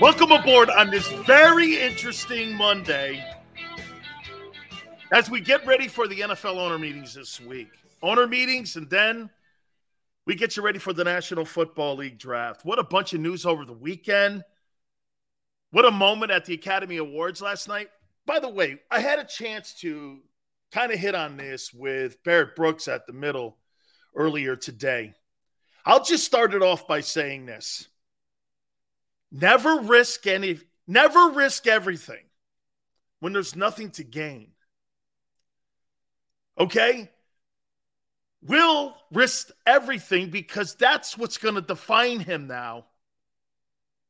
Welcome aboard on this very interesting Monday as we get ready for the NFL owner meetings this week. Owner meetings, and then we get you ready for the National Football League draft. What a bunch of news over the weekend. What a moment at the Academy Awards last night. By the way, I had a chance to kind of hit on this with Barrett Brooks at the middle earlier today. I'll just start it off by saying this. Never risk any never risk everything when there's nothing to gain. Okay? Will risk everything because that's what's going to define him now.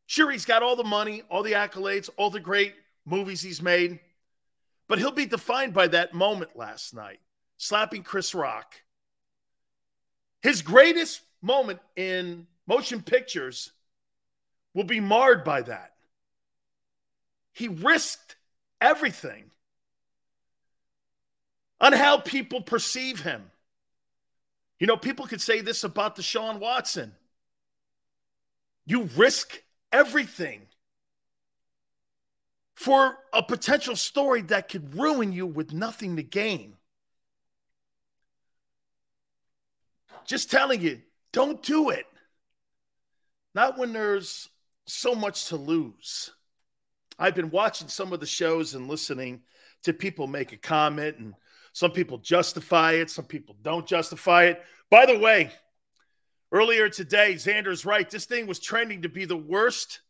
Sure, he's got all the money, all the accolades, all the great movies he's made, but he'll be defined by that moment last night, slapping Chris Rock. His greatest moment in motion pictures will be marred by that. He risked everything on how people perceive him. You know, people could say this about the Deshaun Watson. You risk everything for a potential story that could ruin you with nothing to gain. Just telling you, don't do it. Not when there's so much to lose. I've been watching some of the shows and listening to people make a comment, and some people justify it, some people don't justify it. By the way, earlier today, Xander's right. This thing was trending to be the worst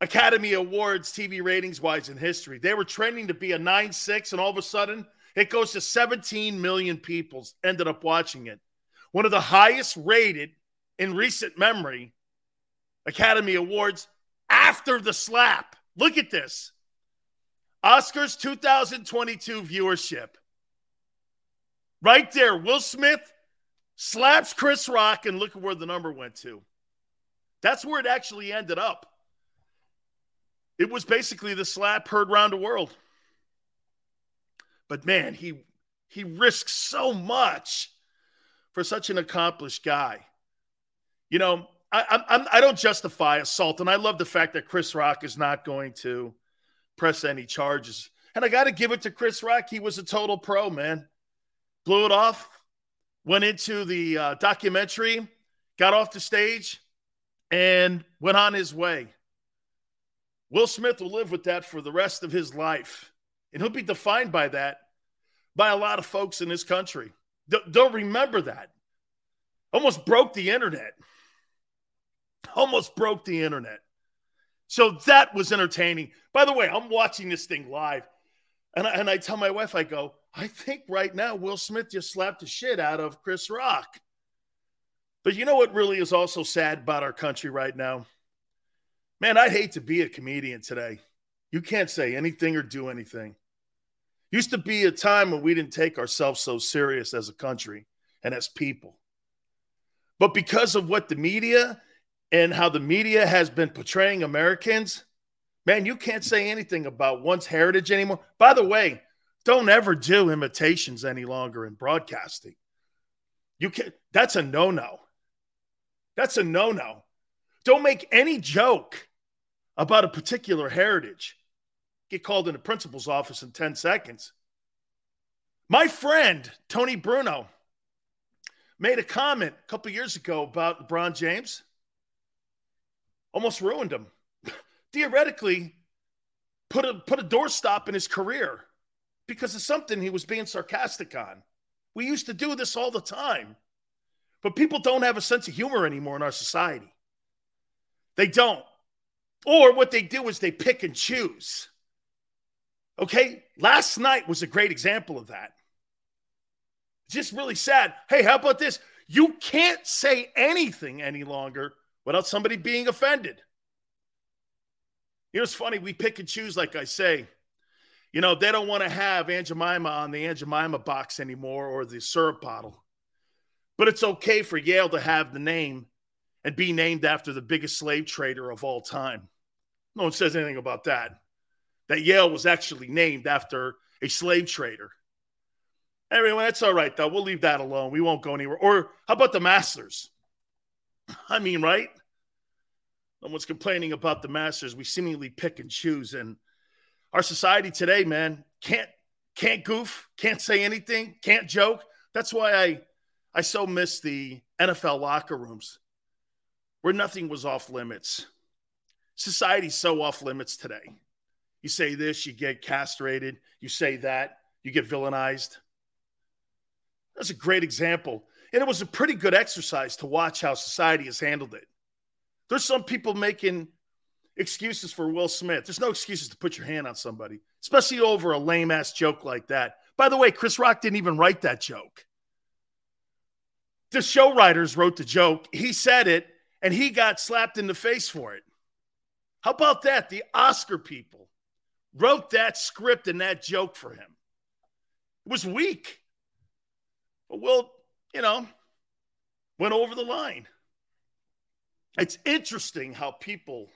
Academy Awards TV ratings wise in history. They were trending to be a 9 6, and all of a sudden, it goes to 17 million people ended up watching it. One of the highest rated in recent memory Academy Awards after the slap. Look at this Oscars 2022 viewership. Right there, Will Smith slaps Chris Rock, and look at where the number went to. That's where it actually ended up. It was basically the slap heard around the world. But man, he he risks so much for such an accomplished guy. You know, I, I'm, I don't justify assault, and I love the fact that Chris Rock is not going to press any charges. And I got to give it to Chris Rock; he was a total pro, man. Blew it off, went into the uh, documentary, got off the stage, and went on his way. Will Smith will live with that for the rest of his life, and he'll be defined by that by a lot of folks in this country. They'll remember that. Almost broke the internet almost broke the internet. So that was entertaining. By the way, I'm watching this thing live. And I, and I tell my wife, I go, I think right now Will Smith just slapped the shit out of Chris Rock. But you know what really is also sad about our country right now? Man, I'd hate to be a comedian today. You can't say anything or do anything. Used to be a time when we didn't take ourselves so serious as a country and as people. But because of what the media and how the media has been portraying Americans, man, you can't say anything about one's heritage anymore. By the way, don't ever do imitations any longer in broadcasting. You can that's a no-no. That's a no-no. Don't make any joke about a particular heritage. Get called in the principal's office in 10 seconds. My friend, Tony Bruno, made a comment a couple years ago about LeBron James. Almost ruined him. Theoretically, put a put a doorstop in his career because of something he was being sarcastic on. We used to do this all the time. But people don't have a sense of humor anymore in our society. They don't. Or what they do is they pick and choose. Okay? Last night was a great example of that. Just really sad. Hey, how about this? You can't say anything any longer without somebody being offended. You know, it's funny. We pick and choose, like I say. You know, they don't want to have Aunt Jemima on the Aunt Jemima box anymore or the syrup bottle. But it's okay for Yale to have the name and be named after the biggest slave trader of all time. No one says anything about that. That Yale was actually named after a slave trader. Anyway, that's all right, though. We'll leave that alone. We won't go anywhere. Or how about the Masters? I mean, right? No one's complaining about the Masters. We seemingly pick and choose. And our society today, man, can't can't goof, can't say anything, can't joke. That's why I I so miss the NFL locker rooms where nothing was off limits. Society's so off limits today. You say this, you get castrated. You say that, you get villainized. That's a great example. And it was a pretty good exercise to watch how society has handled it. There's some people making excuses for Will Smith. There's no excuses to put your hand on somebody, especially over a lame ass joke like that. By the way, Chris Rock didn't even write that joke. The show writers wrote the joke. He said it, and he got slapped in the face for it. How about that? The Oscar people wrote that script and that joke for him. It was weak. But Will, you know, went over the line. It's interesting how people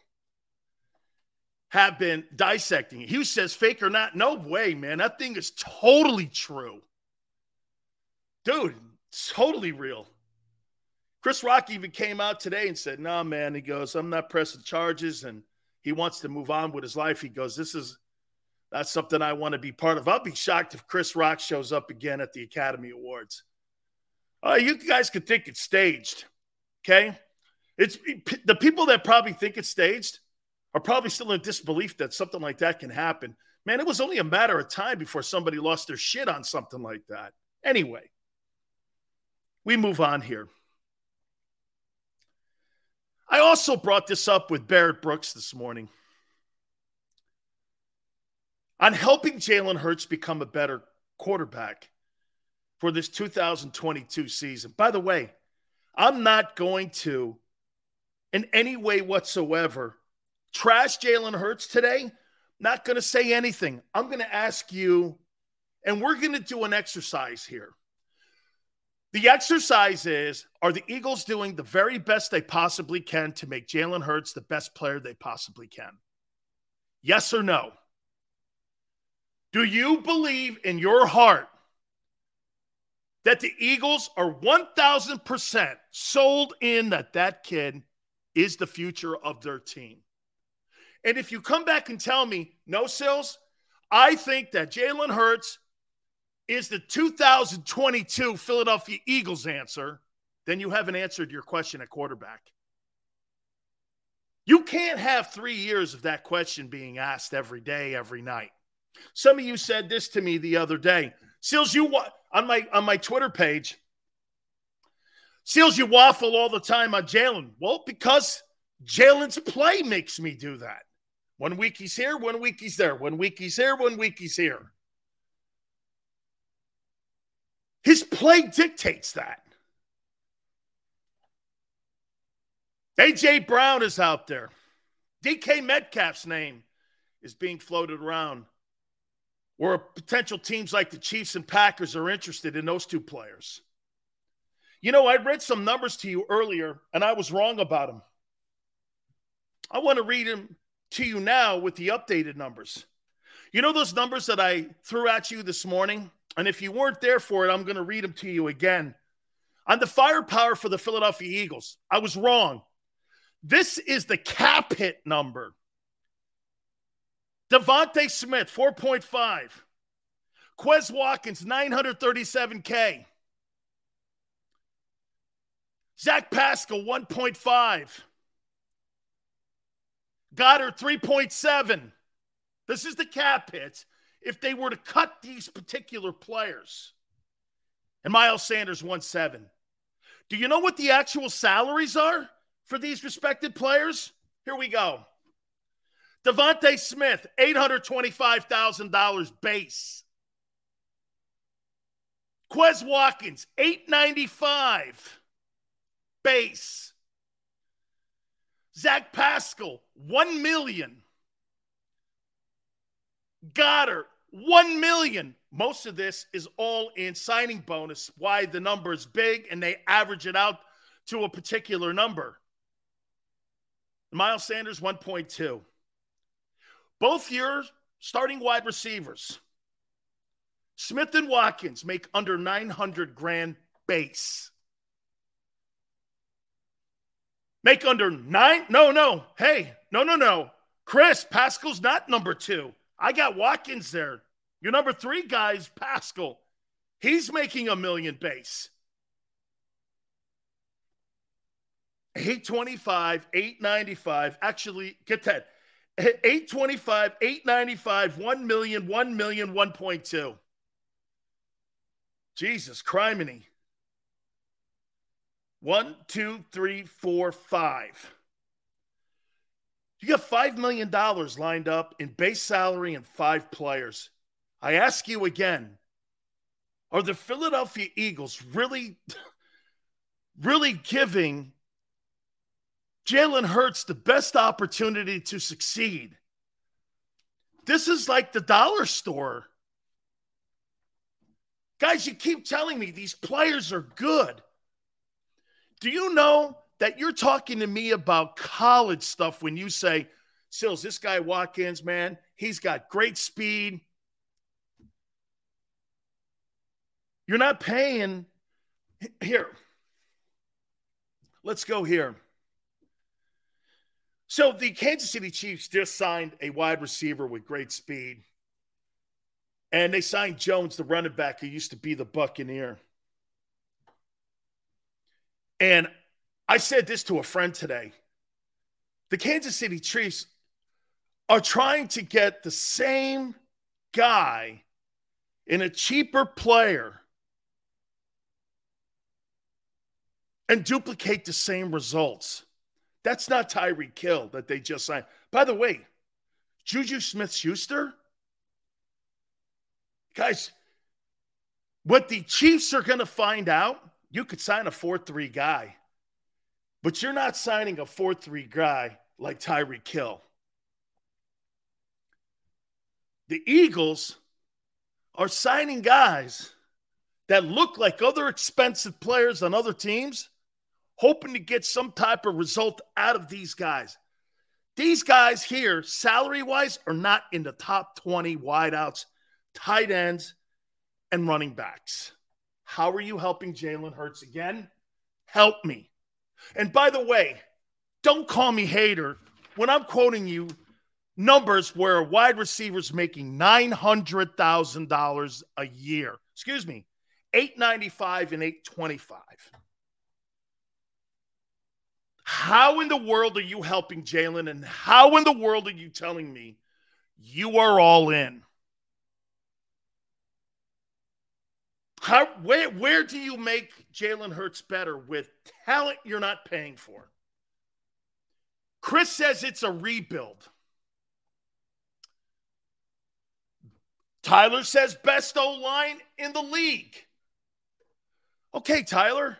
have been dissecting it. Hugh says, fake or not, no way, man. That thing is totally true. Dude, totally real. Chris Rock even came out today and said, "No, nah, man." He goes, "I'm not pressing charges," and he wants to move on with his life. He goes, "This is that's something I want to be part of." I'll be shocked if Chris Rock shows up again at the Academy Awards. Uh, you guys could think it's staged, okay? It's the people that probably think it's staged are probably still in disbelief that something like that can happen. Man, it was only a matter of time before somebody lost their shit on something like that. Anyway, we move on here. I also brought this up with Barrett Brooks this morning on helping Jalen Hurts become a better quarterback for this 2022 season. By the way, I'm not going to, in any way whatsoever, trash Jalen Hurts today. Not going to say anything. I'm going to ask you, and we're going to do an exercise here. The exercise is Are the Eagles doing the very best they possibly can to make Jalen Hurts the best player they possibly can? Yes or no? Do you believe in your heart that the Eagles are 1000% sold in that that kid is the future of their team? And if you come back and tell me, no, Sills, I think that Jalen Hurts is the 2022 Philadelphia Eagles answer, then you haven't answered your question at quarterback. You can't have three years of that question being asked every day, every night. Some of you said this to me the other day. Seals, you wa- on my on my Twitter page. Seals, you waffle all the time on Jalen. Well, because Jalen's play makes me do that. One week he's here, one week he's there, one week he's here, one week he's here. His play dictates that. AJ Brown is out there. DK Metcalf's name is being floated around where potential teams like the Chiefs and Packers are interested in those two players. You know, I read some numbers to you earlier and I was wrong about them. I want to read them to you now with the updated numbers. You know those numbers that I threw at you this morning? And if you weren't there for it, I'm going to read them to you again. On the firepower for the Philadelphia Eagles, I was wrong. This is the cap hit number. DeVonta Smith, 4.5. Quez Watkins, 937K. Zach Pascal, 1.5. Goedert, 3.7. This is the cap hit if they were to cut these particular players. And Miles Sanders, 1.7. Do you know what the actual salaries are for these respected players? Here we go. DeVonta Smith, $825,000 base. Quez Watkins, 895 base. Zach Pascal, 1 million. Goedert, 1 million. Most of this is all in signing bonus, why the number is big and they average it out to a particular number. Miles Sanders, 1.2. Both your starting wide receivers, Smith and Watkins, make under 900 grand base. Make under nine? No, no. Hey, no, no, no. Chris, Pascal's not number two. I got Watkins there. Your number three guy is Pascal. He's making a million base. 825, 895. Actually, get that. 825, 895, 1 million, 1 million, 1.2. Jesus, criminy. One, two, three, four, five. You got $5 million lined up in base salary and five players. I ask you again are the Philadelphia Eagles really, really giving Jalen Hurts the best opportunity to succeed? This is like the dollar store. Guys, you keep telling me these players are good. Do you know that you're talking to me about college stuff when you say, Sills, this guy Watkins, man, he's got great speed. You're not paying. Here, let's go here. So the Kansas City Chiefs just signed a wide receiver with great speed. And they signed Jones, the running back who used to be the Buccaneer. And I said this to a friend today. The Kansas City Chiefs are trying to get the same guy in a cheaper player and duplicate the same results. That's not Tyreek Hill that they just signed. By the way, Juju Smith Schuster, guys, what the Chiefs are going to find out you could sign a 4 3 guy, but you're not signing a 4 3 guy like Tyreek Hill. The Eagles are signing guys that look like other expensive players on other teams, hoping to get some type of result out of these guys. These guys here, salary wise, are not in the top 20 wideouts, tight ends, and running backs. How are you helping Jalen Hurts again? Help me. And by the way, don't call me hater when I'm quoting you numbers where a wide receiver's making $900,000 a year. Excuse me, 895 and 825. How in the world are you helping Jalen? And how in the world are you telling me you are all in? How, where, where do you make Jalen Hurts better with talent you're not paying for? Chris says it's a rebuild. Tyler says best O line in the league. Okay, Tyler.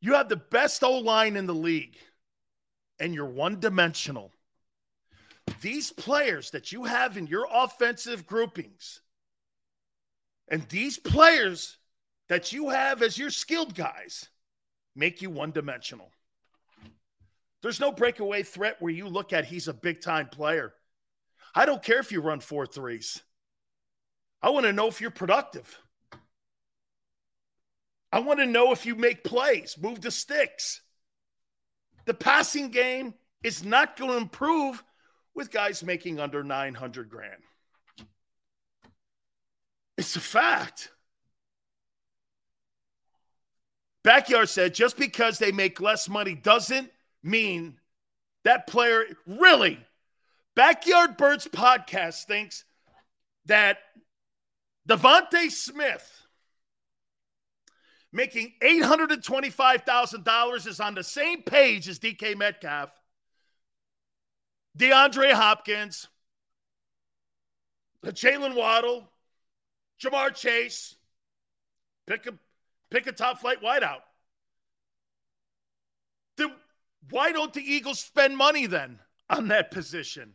You have the best O line in the league, and you're one dimensional. These players that you have in your offensive groupings and these players that you have as your skilled guys make you one dimensional. There's no breakaway threat where you look at he's a big time player. I don't care if you run four threes. I want to know if you're productive. I want to know if you make plays, move the sticks. The passing game is not going to improve with guys making under 900 grand. It's a fact. Backyard said just because they make less money doesn't mean that player really. Backyard Birds podcast thinks that DeVonta Smith making $825,000 is on the same page as DK Metcalf, DeAndre Hopkins, Jaylen Waddle, Ja'Marr Chase. Pick a pick a top flight wideout. Then why don't the Eagles spend money then on that position?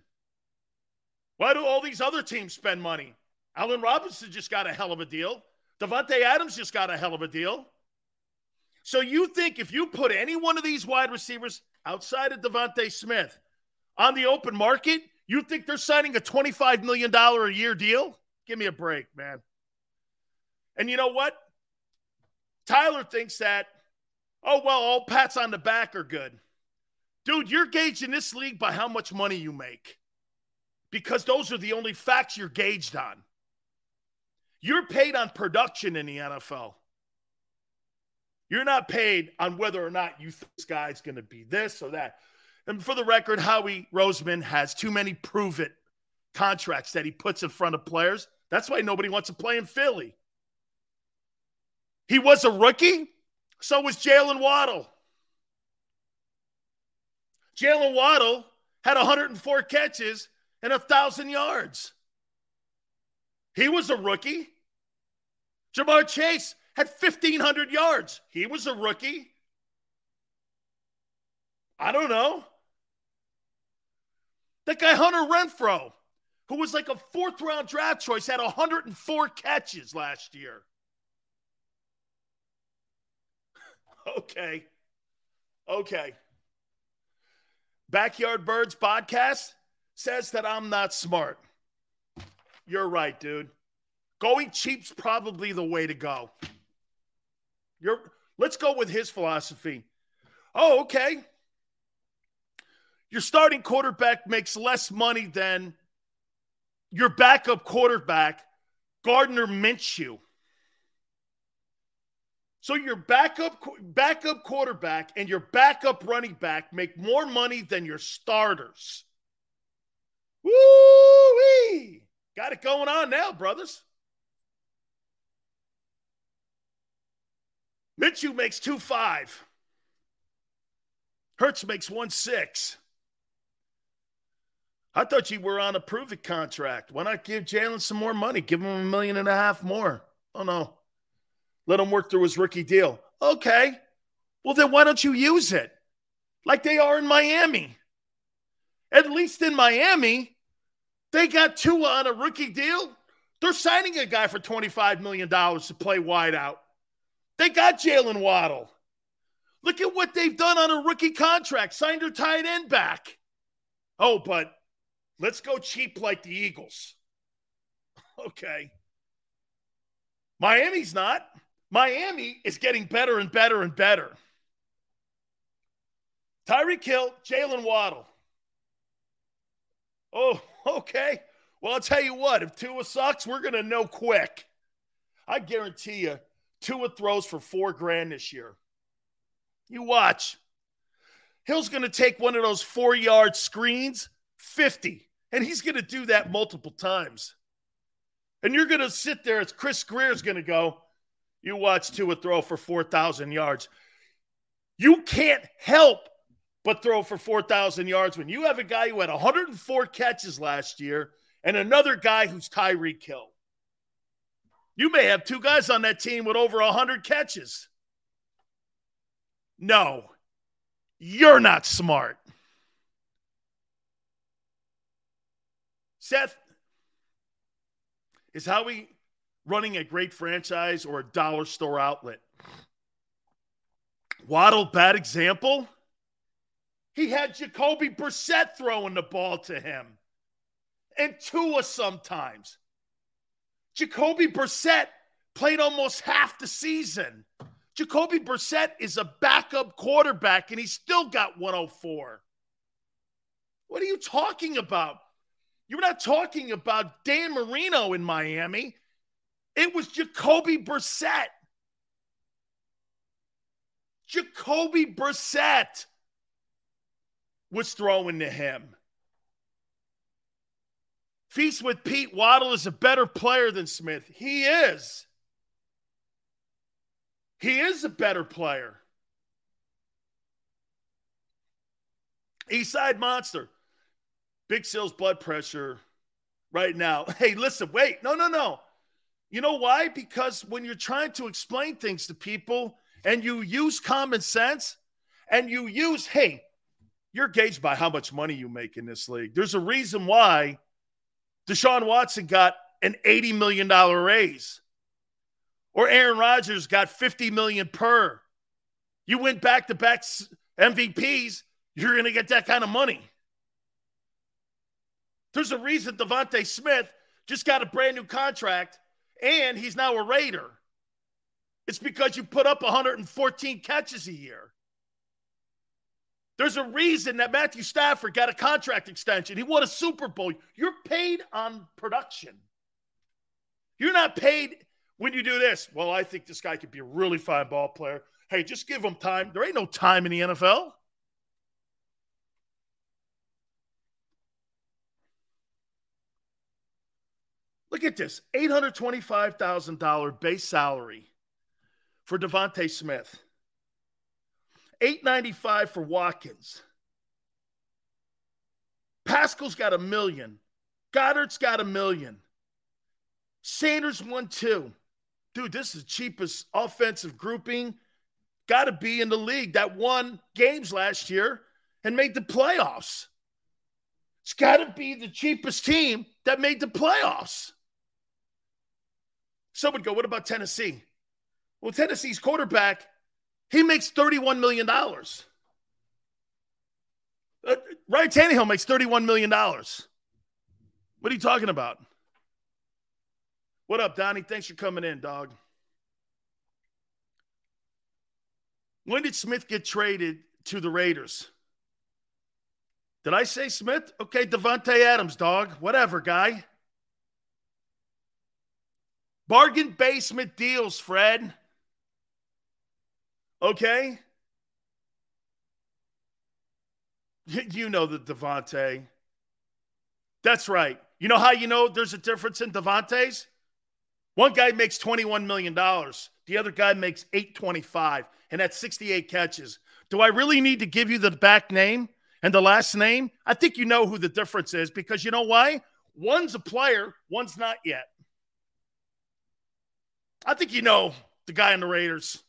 Why do all these other teams spend money? Allen Robinson just got a hell of a deal. Davante Adams just got a hell of a deal. So you think if you put any one of these wide receivers outside of DeVonta Smith on the open market, you think they're signing a $25 million a year deal? Give me a break, man. And you know what? Tyler thinks that, oh, well, all pats on the back are good. Dude, you're gauged in this league by how much money you make because those are the only facts you're gauged on. You're paid on production in the NFL. You're not paid on whether or not you think this guy's going to be this or that. And for the record, Howie Roseman has too many prove it contracts that he puts in front of players. That's why nobody wants to play in Philly. He was a rookie, so was Jaylen Waddle. Jaylen Waddle had 104 catches and 1,000 yards. He was a rookie. Ja'Marr Chase had 1,500 yards. He was a rookie. I don't know. That guy, Hunter Renfrow, who was like a fourth round draft choice, had 104 catches last year. okay. Okay. Backyard Birds podcast says that I'm not smart. You're right, dude. Going cheap's probably the way to go. You're let's go with his philosophy. Oh, okay. Your starting quarterback makes less money than your backup quarterback, Gardner Minshew. So your backup backup quarterback and your backup running back make more money than your starters. Woo-wee! Got it going on now, brothers. Minshew makes two five. Hurts makes one six. I thought you were on a prove it contract. Why not give Jalen some more money? Give him a million and a half more. Oh no. Let him work through his rookie deal. Okay. Well, then why don't you use it? Like they are in Miami. At least in Miami, they got Tua on a rookie deal. They're signing a guy for $25 million to play wide out. They got Jaylen Waddle. Look at what they've done on a rookie contract, signed their tight end back. Oh, but let's go cheap like the Eagles. Okay. Miami's not. Miami is getting better and better and better. Tyreek Hill, Jaylen Waddle. Oh, okay. Well, I'll tell you what, if Tua sucks, we're going to know quick. I guarantee you, Tua throws for four grand this year. You watch. Hill's going to take one of those four yard screens, 50, and he's going to do that multiple times. And you're going to sit there as Chris Grier's going to go, you watch Tua throw for 4,000 yards. You can't help but throw for 4,000 yards when you have a guy who had 104 catches last year and another guy who's Tyreek Hill. You may have two guys on that team with over 100 catches. No, you're not smart. Seth, is Howie running a great franchise or a dollar store outlet? Waddle, bad example. He had Jacoby Brissett throwing the ball to him and Tua sometimes. Jacoby Brissett played almost half the season. Jacoby Brissett is a backup quarterback and he still got 104. What are you talking about? You're not talking about Dan Marino in Miami. It was Jacoby Brissett. Jacoby Brissett was throwing to him. Feast with Pete Waddle is a better player than Smith. He is. He is a better player. Eastside Monster. Big Sales blood pressure right now. Hey, listen, wait. No, no, no. You know why? Because when you're trying to explain things to people and you use common sense and you use, hey, you're gauged by how much money you make in this league. There's a reason why Deshaun Watson got an $80 million raise. Or Aaron Rodgers got 50 million per. You win back to back MVPs, you're going to get that kind of money. There's a reason DeVonta Smith just got a brand new contract and he's now a Raider. It's because you put up 114 catches a year. There's a reason that Matthew Stafford got a contract extension. He won a Super Bowl. You're paid on production. You're not paid when you do this. Well, I think this guy could be a really fine ball player. Hey, just give him time. There ain't no time in the NFL. Look at this $825,000 base salary for DeVonta Smith. 895 for Watkins. Pascal's got a million. Goedert's got a million. Sanders one two. Dude, this is the cheapest offensive grouping. Got to be in the league that won games last year and made the playoffs. It's got to be the cheapest team that made the playoffs. Some would go, what about Tennessee? Well, Tennessee's quarterback he makes $31 million. Uh, Ryan Tannehill makes $31 million. What are you talking about? What up, Donnie? Thanks for coming in, dog. When did Smith get traded to the Raiders? Did I say Smith? Okay, Davante Adams, dog. Whatever, guy. Bargain basement deals, Fred. Okay? You know the Davante. That's right. You know how you know there's a difference in Davante's? One guy makes $21 million. The other guy makes 825 and that's 68 catches. Do I really need to give you the back name and the last name? I think you know who the difference is because you know why? One's a player, one's not yet. I think you know the guy in the Raiders.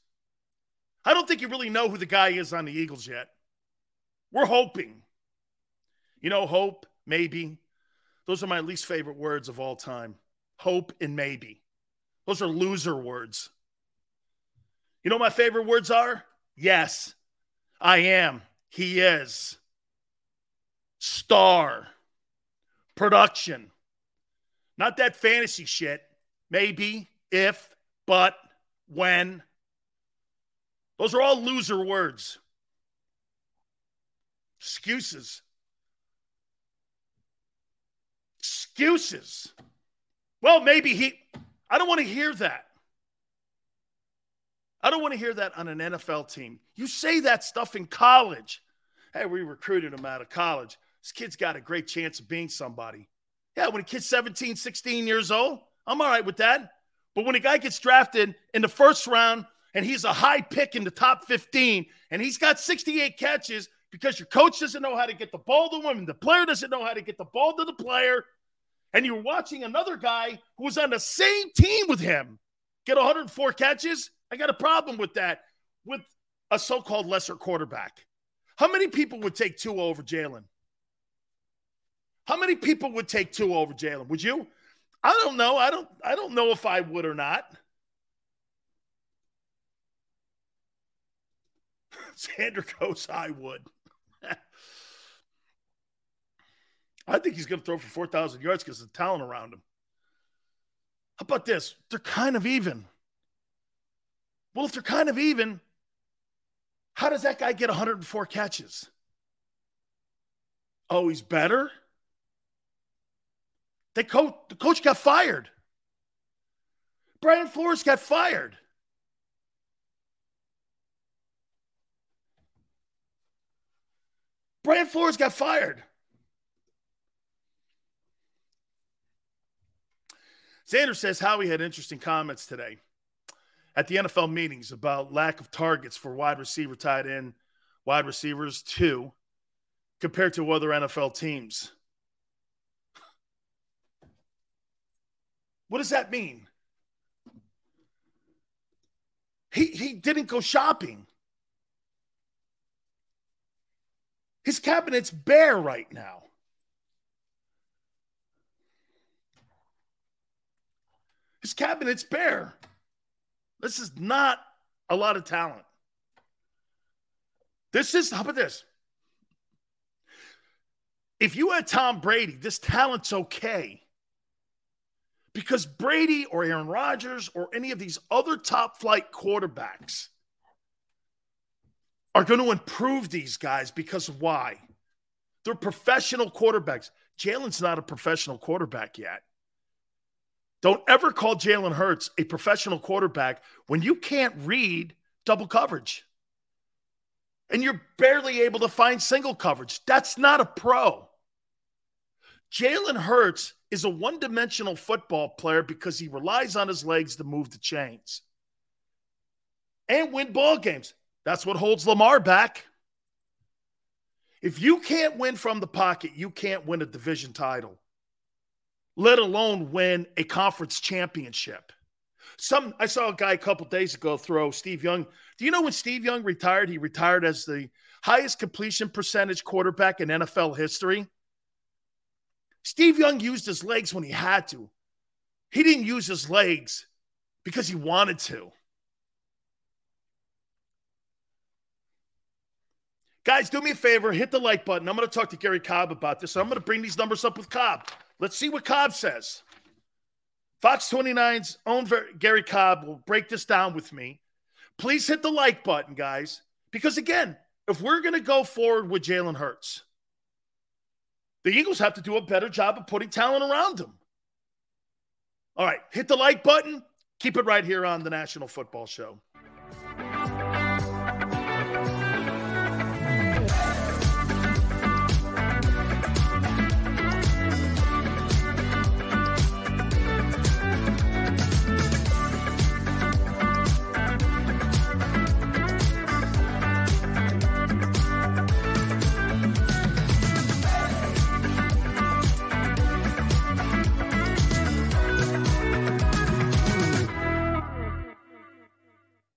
I don't think you really know who the guy is on the Eagles yet. We're hoping. You know, hope, maybe. Those are my least favorite words of all time. Hope and maybe. Those are loser words. You know my favorite words are? Yes, I am. He is. Star. Production. Not that fantasy shit. Maybe, if, but, when. Those are all loser words. Excuses. Excuses. Well, maybe he, I don't want to hear that. I don't want to hear that on an NFL team. You say that stuff in college. Hey, we recruited him out of college. This kid's got a great chance of being somebody. Yeah, when a kid's 17, 16 years old, I'm all right with that. But when a guy gets drafted in the first round and he's a high pick in the top 15, and he's got 68 catches because your coach doesn't know how to get the ball to him, and the player doesn't know how to get the ball to the player, and you're watching another guy who was on the same team with him get 104 catches, I got a problem with that with a so called lesser quarterback. How many people would take two over Jalen? How many people would take Tua over Jalen? Would you? I don't know. I don't I don't know if I would or not. Xander goes, I would. I think he's going to throw for 4,000 yards because of the talent around him. How about this? They're kind of even. Well, if they're kind of even, how does that guy get 104 catches? Oh, he's better? They coach, the coach got fired. Brian Flores got fired. Brian Flores got fired. Xander says Howie had interesting comments today at the NFL meetings about lack of targets for wide receiver tight end, wide receivers too, compared to other NFL teams. What does that mean? He he didn't go shopping. His cabinet's bare right now. His cabinet's bare. This is not a lot of talent. This is, how about this? If you had Tom Brady, this talent's okay. Because Brady or Aaron Rodgers or any of these other top flight quarterbacks are going to improve these guys because why? They're professional quarterbacks. Jalen's not a professional quarterback yet. Don't ever call Jalen Hurts a professional quarterback when you can't read double coverage and you're barely able to find single coverage. That's not a pro. Jalen Hurts is a one dimensional football player because he relies on his legs to move the chains and win ball games. That's what holds Lamar back. If you can't win from the pocket, you can't win a division title let alone win a conference championship. Some I saw a guy a couple days ago throw Steve Young. Do you know when Steve Young retired? He retired as the highest completion percentage quarterback in NFL history. Steve Young used his legs when he had to. He didn't use his legs because he wanted to. Guys, do me a favor, hit the like button. I'm going to talk to Gary Cobb about this. I'm going to bring these numbers up with Cobb. Let's see what Cobb says. Fox 29's own Gary Cobb will break this down with me. Please hit the like button, guys, because again, if we're going to go forward with Jalen Hurts, the Eagles have to do a better job of putting talent around him. All right, hit the like button. Keep it right here on the National Football Show.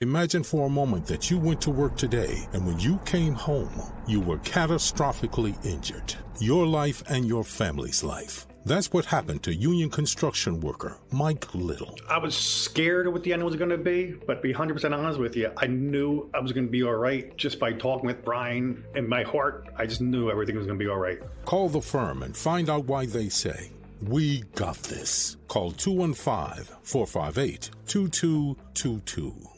Imagine for a moment that you went to work today and when you came home, you were catastrophically injured. Your life and your family's life. That's what happened to union construction worker Mike Little. I was scared of what the end was going to be, but to be 100% honest with you, I knew I was going to be all right just by talking with Brian. In my heart, I just knew everything was going to be all right. Call the firm and find out why they say, We got this. Call 215 458 2222.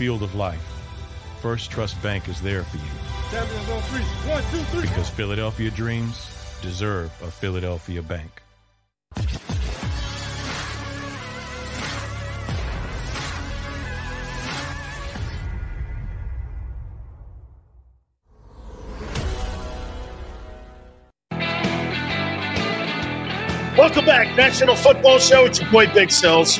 field of life, First Trust Bank is there for you. One, two, three. Because Philadelphia dreams deserve a Philadelphia bank. Welcome back, National Football Show. It's your boy Big Sales.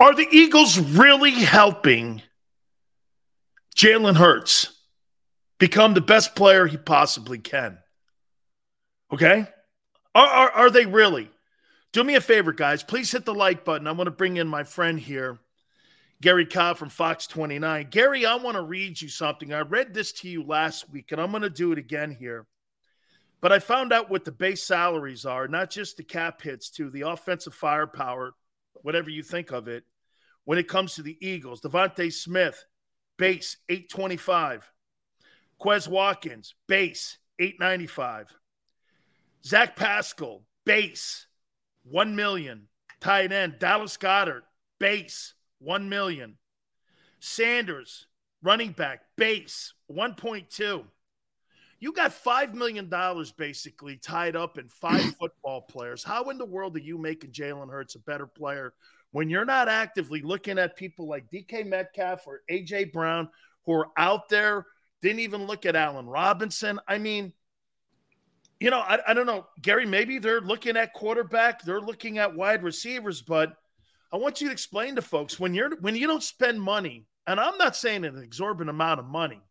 Are the Eagles really helping Jalen Hurts become the best player he possibly can? Okay? Are, are, are they really? Do me a favor, guys. Please hit the like button. I want to bring in my friend here, Gary Cobb from Fox 29. Gary, I want to read you something. I read this to you last week, and I'm going to do it again here. But I found out what the base salaries are, not just the cap hits, to the offensive firepower, whatever you think of it, when it comes to the Eagles. DeVonta Smith, base 825. Quez Watkins, base 895. Zach Pascal, base 1 million. Tight end, Dallas Goedert, base 1 million. Sanders, running back, base 1.2. You got $5 million basically tied up in five football players. How in the world are you making Jalen Hurts a better player when you're not actively looking at people like DK Metcalf or AJ Brown who are out there? Didn't even look at Allen Robinson. I mean, you know, I, I don't know, Gary, maybe they're looking at quarterback, they're looking at wide receivers, but I want you to explain to folks when you're when you don't spend money, and I'm not saying an exorbitant amount of money,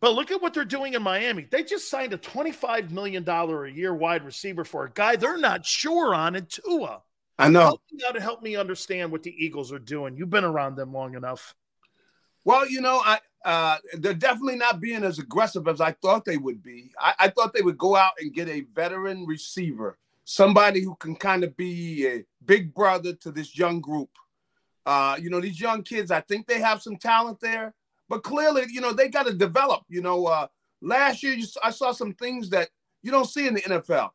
but look at what they're doing in Miami. They just signed a $25 million a year wide receiver for a guy they're not sure on in Tua. I know. Help me out to help me understand what the Eagles are doing. You've been around them long enough. Well, you know, I uh, they're definitely not being as aggressive as I thought they would be. I, I thought they would go out and get a veteran receiver, somebody who can kind of be a big brother to this young group. Uh, you know, these young kids, I think they have some talent there, but clearly, you know, they got to develop. You know, uh, last year you, I saw some things that you don't see in the NFL.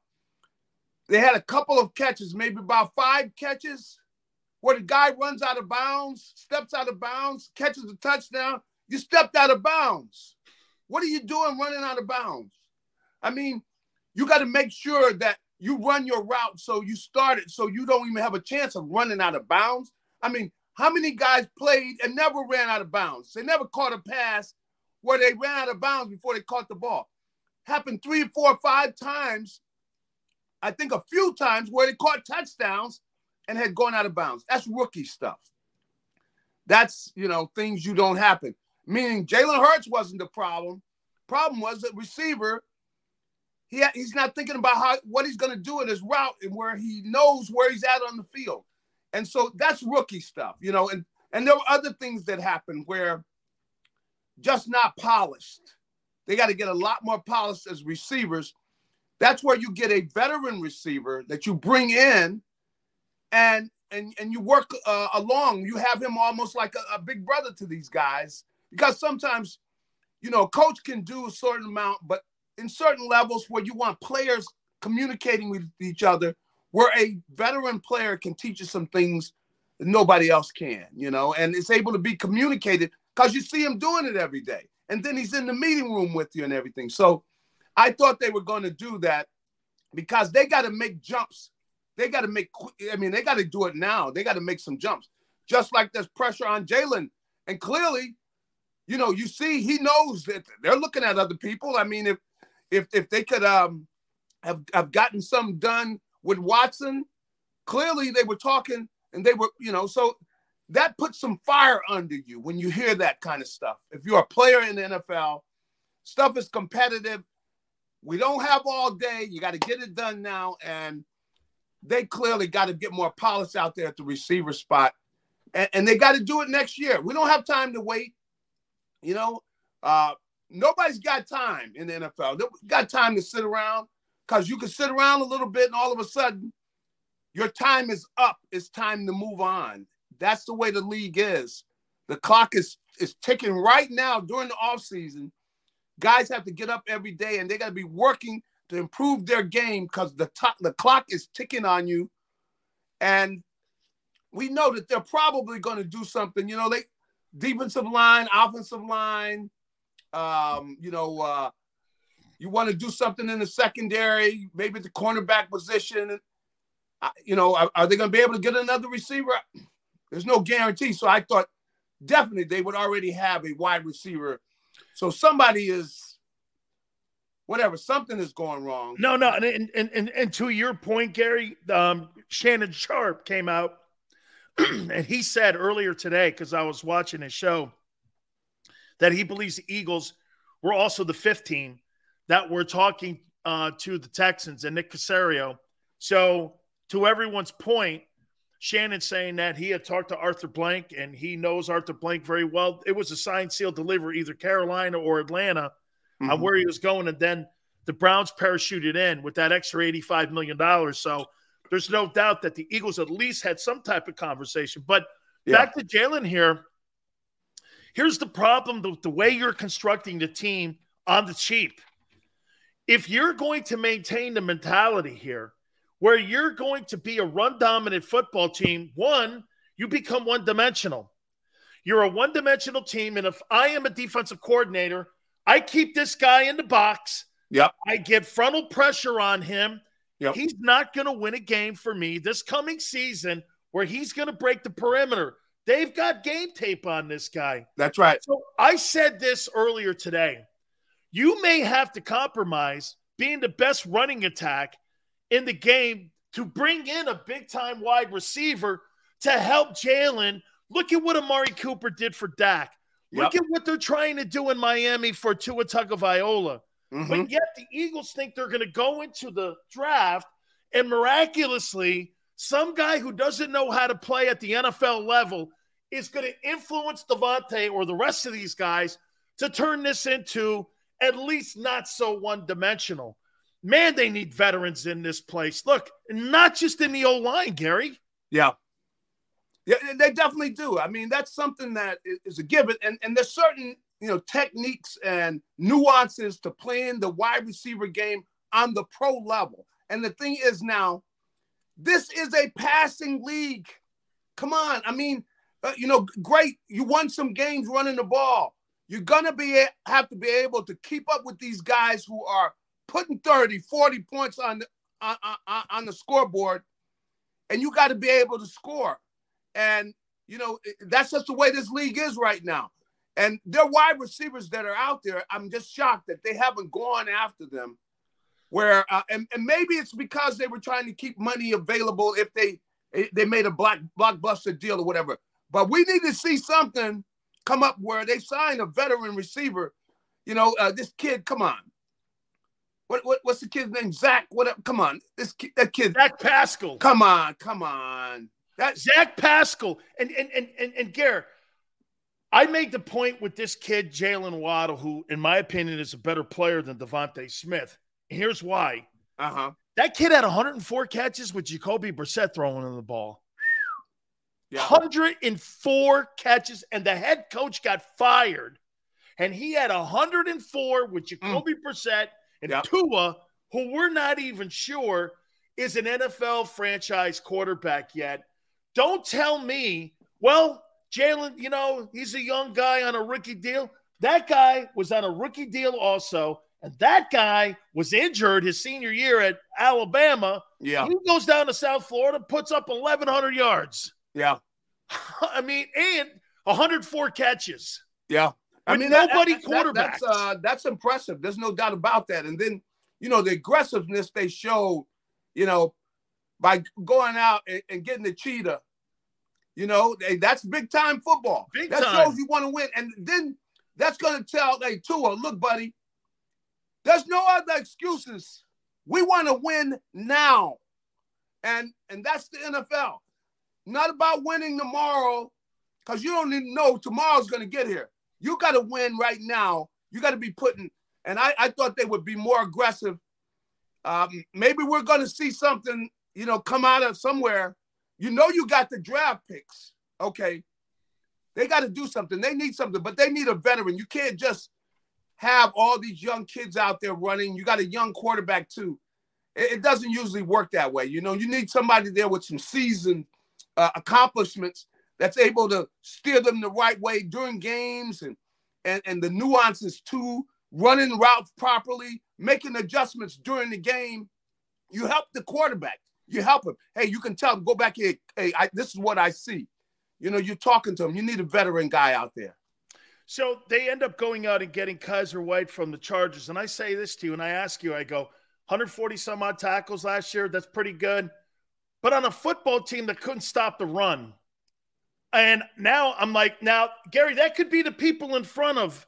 They had a couple of catches, maybe about five catches, where the guy runs out of bounds, steps out of bounds, catches a touchdown you stepped out of bounds. What are you doing running out of bounds? I mean, you got to make sure that you run your route so you start it so you don't even have a chance of running out of bounds. I mean, how many guys played and never ran out of bounds? They never caught a pass where they ran out of bounds before they caught the ball. Happened three, four, five times. I think a few times where they caught touchdowns and had gone out of bounds. That's rookie stuff. That's, you know, things you don't happen meaning Jalen Hurts wasn't the problem. Problem was that receiver, he he's not thinking about how what he's going to do in his route and where he knows where he's at on the field. And so that's rookie stuff, you know. And and there were other things that happened where just not polished. They got to get a lot more polished as receivers. That's where you get a veteran receiver that you bring in, and and and you work uh, along. You have him almost like a, a big brother to these guys because sometimes, you know, coach can do a certain amount, but in certain levels where you want players communicating with each other, where a veteran player can teach you some things that nobody else can, you know, and it's able to be communicated because you see him doing it every day. And then he's in the meeting room with you and everything. So I thought they were going to do that because they got to make jumps. They got to make, I mean, they got to do it now. They got to make some jumps, just like there's pressure on Jalen. And clearly, you know, you see, he knows that they're looking at other people. I mean, if if if they could um have, have gotten some done with Watson, clearly they were talking and they were, you know, so that puts some fire under you when you hear that kind of stuff. If you're a player in the NFL, stuff is competitive. We don't have all day. You got to get it done now. And they clearly got to get more polish out there at the receiver spot. And, and they got to do it next year. We don't have time to wait. You know, uh, nobody's got time in the NFL. Nobody's got time to sit around because you can sit around a little bit and all of a sudden your time is up. It's time to move on. That's the way the league is. The clock is is ticking right now during the off season. Guys have to get up every day and they got to be working to improve their game because the t- the clock is ticking on you. And we know that they're probably going to do something. You know, they defensive line, offensive line. Um, you know, uh, you want to do something in the secondary, maybe the cornerback position. You know, are, are they going to be able to get another receiver? There's no guarantee. So I thought definitely they would already have a wide receiver. So somebody is whatever. Something is going wrong. No, no, and and and, and to your point, Gary, um, Shannon Sharpe came out and he said earlier today, because I was watching his show, that he believes the Eagles were also the fifth team that were talking uh, to the Texans and Nick Caserio. So, to everyone's point, Shannon saying that he had talked to Arthur Blank and he knows Arthur Blank very well. It was a signed, sealed delivery, either Carolina or Atlanta, mm-hmm. on where he was going. And then the Browns parachuted in with that extra $85 million. So, there's no doubt that the Eagles at least had some type of conversation. But yeah. back to Jalen here. Here's the problem the, the way you're constructing the team on the cheap. If you're going to maintain the mentality here where you're going to be a run dominant football team, one, you become one dimensional. You're a one dimensional team. And if I am a defensive coordinator, I keep this guy in the box. Yep. I get frontal pressure on him. Yep. He's not going to win a game for me this coming season where he's going to break the perimeter. They've got game tape on this guy. That's right. So I said this earlier today. You may have to compromise being the best running attack in the game to bring in a big time wide receiver to help Jalen. Look at what Amari Cooper did for Dak. Look yep. at what they're trying to do in Miami for Tua Tagovailoa. Mm-hmm. But yet the Eagles think they're going to go into the draft and miraculously, some guy who doesn't know how to play at the NFL level is going to influence DeVonta or the rest of these guys to turn this into at least not so one dimensional. Man, they need veterans in this place. Look, not just in the old line, Gary. Yeah. Yeah, they definitely do. I mean, that's something that is a given. And, and there's certain you know, techniques and nuances to playing the wide receiver game on the pro level. And the thing is now, this is a passing league. Come on. I mean, uh, you know, great. You won some games running the ball. You're going to be have to be able to keep up with these guys who are putting 30, 40 points on the, on, on, on the scoreboard. And you got to be able to score. And, you know, that's just the way this league is right now. And their wide receivers that are out there, I'm just shocked that they haven't gone after them. Where uh, and, and maybe it's because they were trying to keep money available if they they made a black blockbuster deal or whatever. But we need to see something come up where they signed a veteran receiver. You know, uh, this kid, come on. What, what what's the kid's name? Zach. What? Come on, this kid, that kid. Zach Pascal. Come on, come on. That Zach Pascal and and and and, and Garrett, I made the point with this kid, Jaylen Waddle, who, in my opinion, is a better player than DeVonta Smith. And Here's why. Uh huh. That kid had 104 catches with Jacoby Brissett throwing in the ball. Yeah. 104 catches, and the head coach got fired. And he had 104 with Jacoby mm. Brissett and. Tua, who we're not even sure is an NFL franchise quarterback yet. Don't tell me, well, Jalen, you know, he's a young guy on a rookie deal. That guy was on a rookie deal also. And that guy was injured his senior year at Alabama. Yeah. He goes down to South Florida, puts up 1,100 yards. Yeah. I mean, and 104 catches. Yeah. I mean, nobody that, quarterback. That, that's, uh, that's impressive. There's no doubt about that. And then, you know, the aggressiveness they showed, you know, by going out and, and getting the cheetah you know, that's big time football. Big that time. shows you want to win. And then that's going to tell, hey, Tua, look, buddy, there's no other excuses. We want to win now. And and that's the NFL. Not about winning tomorrow, because you don't even know tomorrow's going to get here. You got to win right now. You got to be putting, and I, I thought they would be more aggressive. Um, maybe we're going to see something, you know, come out of somewhere you know you got the draft picks. Okay. They got to do something. They need something, but they need a veteran. You can't just have all these young kids out there running. You got a young quarterback too. It, it doesn't usually work that way. You know, you need somebody there with some seasoned uh, accomplishments that's able to steer them the right way during games and and and the nuances too, running routes properly, making adjustments during the game. You help the quarterback. You help him. Hey, you can tell him, go back here. Hey, I, this is what I see. You know, you're talking to him. You need a veteran guy out there. So they end up going out and getting Kyzir White from the Chargers. And I say this to you, and I ask you, I go, 140 some odd tackles last year. That's pretty good. But on a football team that couldn't stop the run. And now I'm like, now, Gary, that could be the people in front of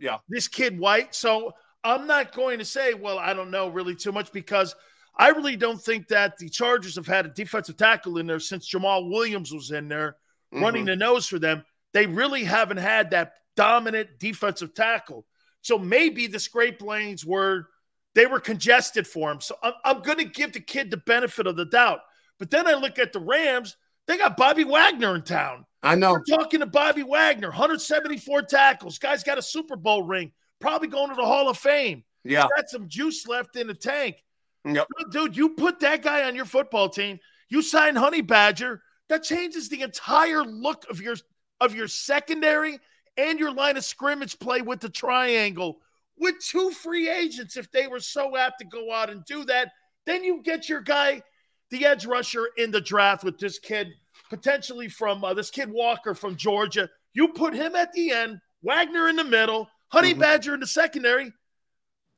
yeah. this kid White. So I'm not going to say, well, I don't know really too much because I really don't think that the Chargers have had a defensive tackle in there since Jamal Williams was in there mm-hmm. running the nose for them. They really haven't had that dominant defensive tackle. So maybe the scrape lanes were they were congested for him. So I'm, I'm going to give the kid the benefit of the doubt. But then I look at the Rams. They got Bobby Wagner in town. I know. We're talking to Bobby Wagner, 174 tackles. Guy's got a Super Bowl ring. Probably going to the Hall of Fame. Yeah. He's got some juice left in the tank. Yep. Dude, you put that guy on your football team. You sign Honey Badger. That changes the entire look of your of your secondary and your line of scrimmage play with the triangle with two free agents if they were so apt to go out and do that. Then you get your guy, the edge rusher in the draft with this kid, potentially from uh, this kid Walker from Georgia. You put him at the end, Wagner in the middle, Honey mm-hmm. Badger in the secondary.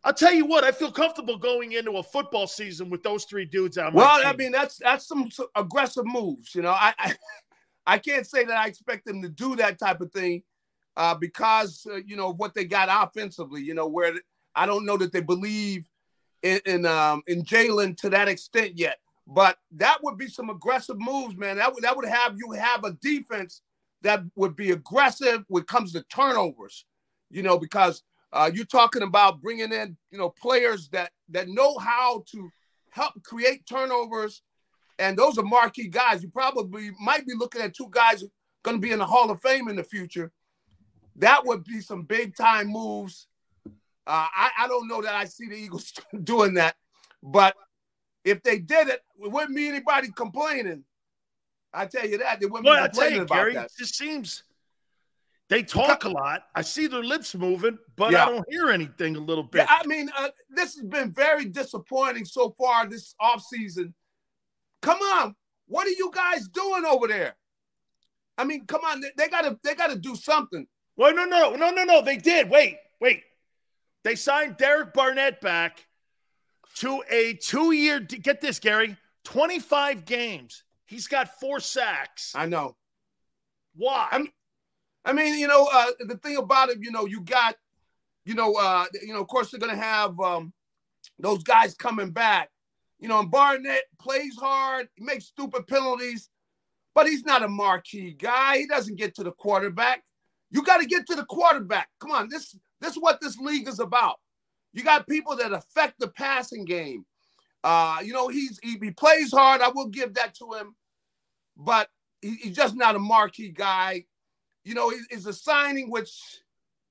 I'll tell you what, I feel comfortable going into a football season with those three dudes out. Well, I mean, that's that's some aggressive moves. You know, I, I I can't say that I expect them to do that type of thing uh, because uh, you know what they got offensively. You know where I don't know that they believe in in, um, in Jalen to that extent yet. But that would be some aggressive moves, man. That would that would have you have a defense that would be aggressive when it comes to turnovers. You know because uh, you're talking about bringing in you know players that that know how to help create turnovers, and those are marquee guys. You probably might be looking at two guys going to be in the Hall of Fame in the future that would be some big time moves. Uh, I, I don't know that I see the Eagles doing that, but if they did it, it wouldn't be anybody complaining. I tell you that. They wouldn't well, be complaining you, about Gary, that. It just seems they talk a lot. I see their lips moving, but yeah. I don't hear anything a little bit. Yeah, I mean, uh, this has been very disappointing so far this offseason. Come on. What are you guys doing over there? I mean, come on. They, they gotta they gotta do something. Well, no, no, no, no, no. They did. Wait, wait. They signed Derek Barnett back to a two year, get this, Gary, 25 games. He's got four sacks. I know. Why? I'm, I mean, you know, uh, the thing about it, you know, you got, you know, uh, you know, of course they're going to have um, those guys coming back. You know, and Barnett plays hard, he makes stupid penalties, but he's not a marquee guy. He doesn't get to the quarterback. You got to get to the quarterback. Come on, this this is what this league is about. You got people that affect the passing game. Uh, you know, he's he, he plays hard. I will give that to him, but he, he's just not a marquee guy. You know, it's a signing which,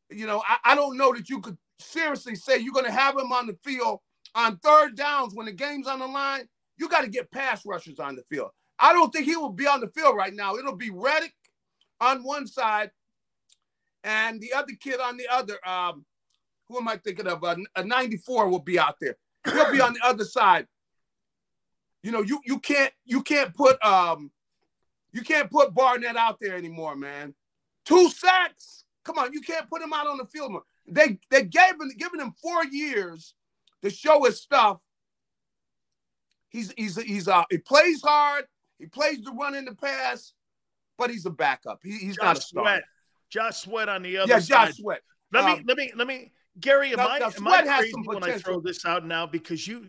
you know, I, I don't know that you could seriously say you're going to have him on the field on third downs when the game's on the line. You got to get pass rushers on the field. I don't think he will be on the field right now. It'll be Reddick on one side and the other kid on the other, um, who am I thinking of? Uh, a 94 will be out there. He'll be on the other side. You know, you you can't you can't put um you can't put Barnett out there anymore, man. Two sacks. Come on, you can't put him out on the field more. They they gave him giving him four years to show his stuff. He's he's he's uh he plays hard. He plays the run in the pass, but he's a backup. He, he's Josh not a starter. Sweat. Josh Sweat on the other yeah, side. Josh Sweat. Let um, me let me let me Gary, am now, I, now am I crazy when I throw this out now because you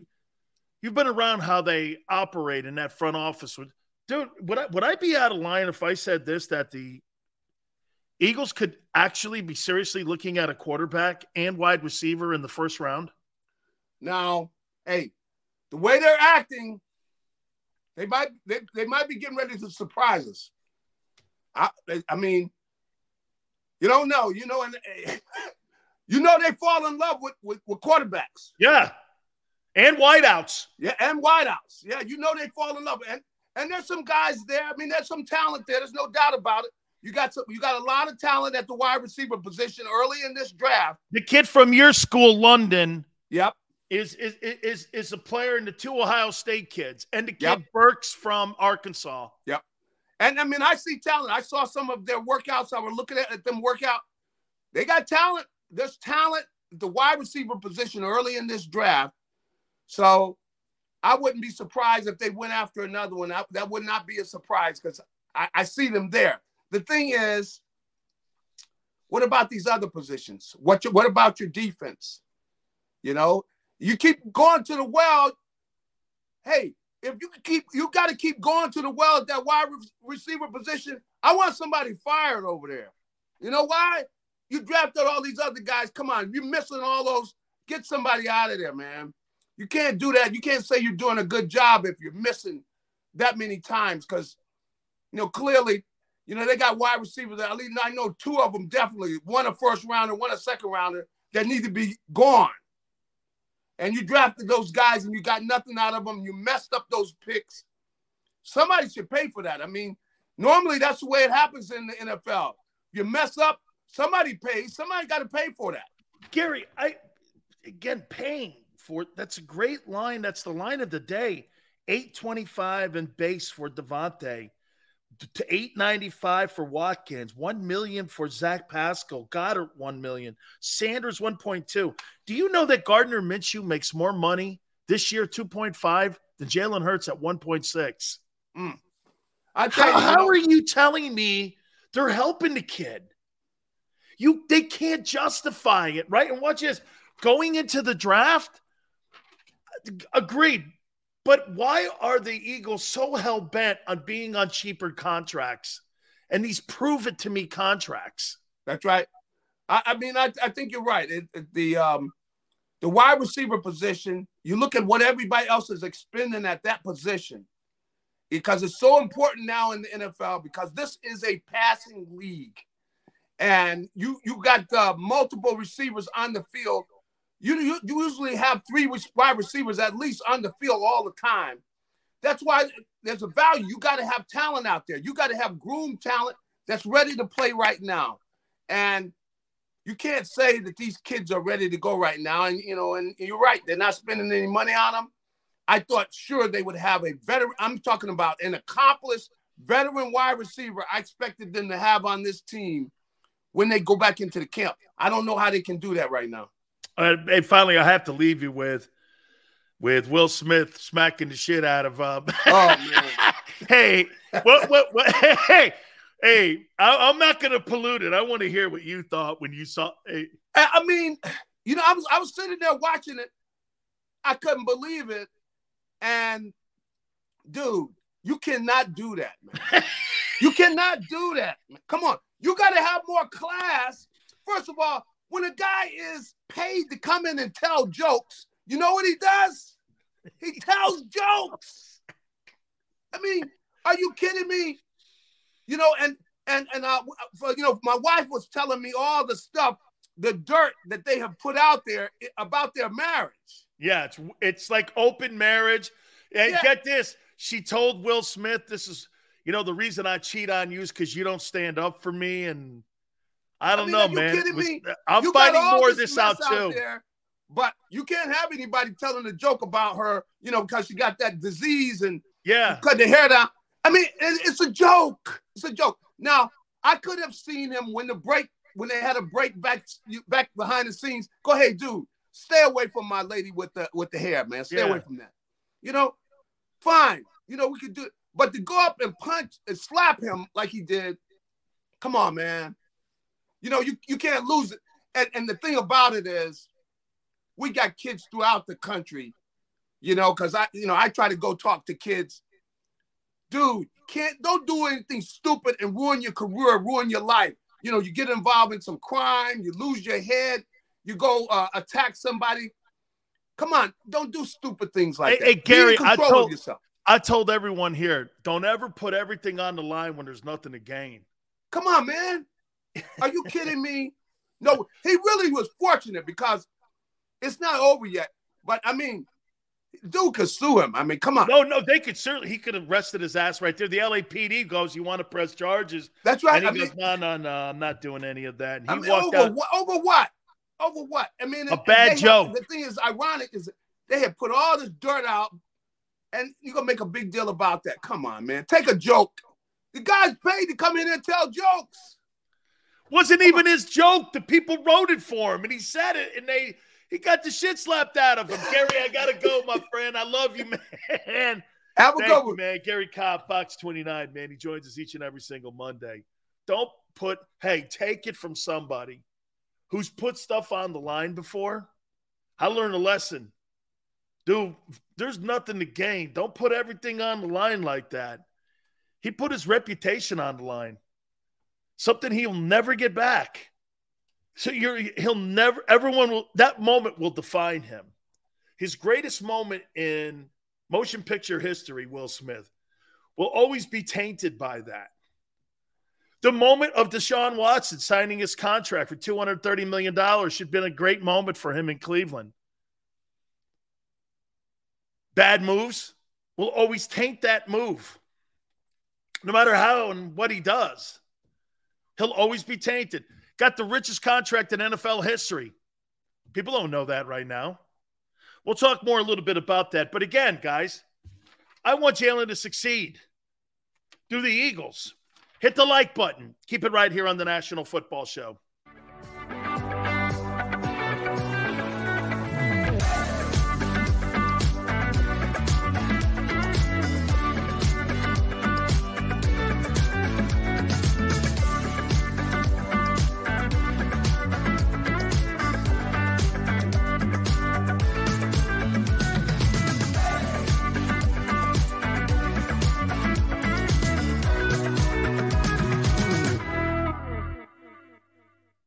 you've been around how they operate in that front office with dude, would I would I be out of line if I said this that the Eagles could actually be seriously looking at a quarterback and wide receiver in the first round? Now, hey, the way they're acting, they might they, they might be getting ready to surprise us. I I mean, you don't know. You know, and you know they fall in love with, with, with quarterbacks. Yeah. And wideouts. Yeah, and wideouts. Yeah, you know they fall in love. And and there's some guys there. I mean, there's some talent there. There's no doubt about it. You got some, you got a lot of talent at the wide receiver position early in this draft. The kid from your school, London. Yep. Is is is is a player in the two Ohio State kids, and the kid yep. Burks from Arkansas. Yep. And I mean, I see talent. I saw some of their workouts. I was looking at, at them workout. they got talent. There's talent the wide receiver position early in this draft. So I wouldn't be surprised if they went after another one. I, that would not be a surprise because I, I see them there. The thing is, what about these other positions? What what about your defense? You know, you keep going to the well. Hey, if you keep, you got to keep going to the well at that wide receiver position. I want somebody fired over there. You know why? You drafted all these other guys. Come on, you're missing all those. Get somebody out of there, man. You can't do that. You can't say you're doing a good job if you're missing that many times because, you know, clearly, you know, they got wide receivers. At least I know two of them definitely, one a first rounder, one a second rounder that need to be gone. And you drafted those guys and you got nothing out of them. You messed up those picks. Somebody should pay for that. I mean, normally that's the way it happens in the NFL. You mess up, somebody pays. Somebody got to pay for that. Gary, I again paying for that's a great line. That's the line of the day. 825 and base for DeVonta to 895 for Watkins, 1 million for Zach Pascal, Goedert 1 million, Sanders 1.2. Do you know that Gardner Minshew makes more money this year, 2.5, than Jalen Hurts at 1.6? Mm. how, you, how are you telling me they're helping the kid? You they can't justify it, right? And watch this. Going into the draft, agreed. But why are the Eagles so hell bent on being on cheaper contracts and these prove it to me contracts? That's right. I, I mean, I, I, think you're right. It, it, the um, the wide receiver position, you look at what everybody else is expending at that position because it's so important now in the NFL because this is a passing league. And you you got uh, multiple receivers on the field you, you, you usually have three wide receivers at least on the field all the time. That's why there's a value. You got to have talent out there. You got to have groomed talent that's ready to play right now. And you can't say that these kids are ready to go right now. And you know, and you're right, they're not spending any money on them. I thought sure they would have a veteran. I'm talking about an accomplished veteran wide receiver. I expected them to have on this team when they go back into the camp. I don't know how they can do that right now. Uh, and finally, I have to leave you with with Will Smith smacking the shit out of. Um, oh man! hey, what, what, what? Hey, hey! I, am not going to pollute it. I want to hear what you thought when you saw. Hey. I mean, you know, I was I was sitting there watching it. I couldn't believe it, and dude, you cannot do that, man. you cannot do that. Man. Come on, you got to have more class. First of all, when a guy is paid to come in and tell jokes, you know what he does? He tells jokes. I mean, are you kidding me? You know, and and and uh, for, you know, my wife was telling me all the stuff, the dirt that they have put out there about their marriage. Yeah, it's it's like open marriage. And yeah. get this, she told Will Smith, "This is, you know, the reason I cheat on you is because you don't stand up for me." And I don't I mean, know, man. Was, uh, I'm you finding more of this out too. There, but you can't have anybody telling a joke about her, you know, because she got that disease and yeah, cut the hair down. I mean, it, it's a joke. It's a joke. Now, I could have seen him when the break, when they had a break back, back behind the scenes. Go ahead, dude. Stay away from my lady with the with the hair, man. Stay yeah. away from that. You know, fine. You know, we could do it. But to go up and punch and slap him like he did, come on, man. You know, you, you can't lose it. And, and the thing about it is, we got kids throughout the country, you know, because I, you know, I try to go talk to kids. Dude, can't don't do anything stupid and ruin your career, ruin your life. You know, you get involved in some crime, you lose your head, you go uh, attack somebody. Come on, don't do stupid things like hey, that. Hey, Gary, I told, I told everyone here, don't ever put everything on the line when there's nothing to gain. Come on, man. Are you kidding me? No, he really was fortunate because it's not over yet. But I mean, dude could sue him. I mean, come on. No, no, they could certainly. He could have arrested his ass right there. The LAPD goes, "You want to press charges?" That's right. And he I goes, mean, "No, no, no, I'm not doing any of that." And he I mean, walked over, out. Over what? Over what? I mean, a bad joke. The thing is, ironic is they had put all this dirt out, and you're gonna make a big deal about that. Come on, man. Take a joke. The guy's paid to come in and tell jokes. Wasn't even his joke. The people wrote it for him, and he said it, and they he got the shit slapped out of him. Gary, I gotta go, my friend. I love you, man. Have a Thank good you, man. Gary Cobb, Fox 29, man. He joins us each and every single Monday. Don't put, hey, take it from somebody who's put stuff on the line before. I learned a lesson. Dude, there's nothing to gain. Don't put everything on the line like that. He put his reputation on the line, something he'll never get back. So you're he'll never everyone will that moment will define him. His greatest moment in motion picture history, Will Smith, will always be tainted by that. The moment of Deshaun Watson signing his contract for $230 million should have been a great moment for him in Cleveland. Bad moves will always taint that move, no matter how and what he does. He'll always be tainted. Got the richest contract in NFL history. People don't know that right now. We'll talk more a little bit about that. But again, guys, I want Jalen to succeed. Do the Eagles. Hit the like button. Keep it right here on the National Football Show.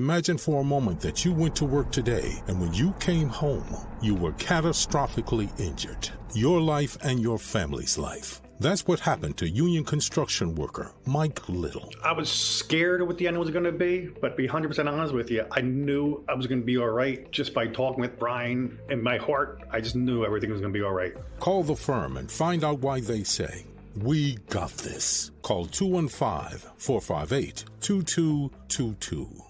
Imagine for a moment that you went to work today and when you came home, you were catastrophically injured. Your life and your family's life. That's what happened to union construction worker Mike Little. I was scared of what the end was going to be, but to be 100% honest with you, I knew I was going to be all right just by talking with Brian. In my heart, I just knew everything was going to be all right. Call the firm and find out why they say, We got this. Call 215 458 2222.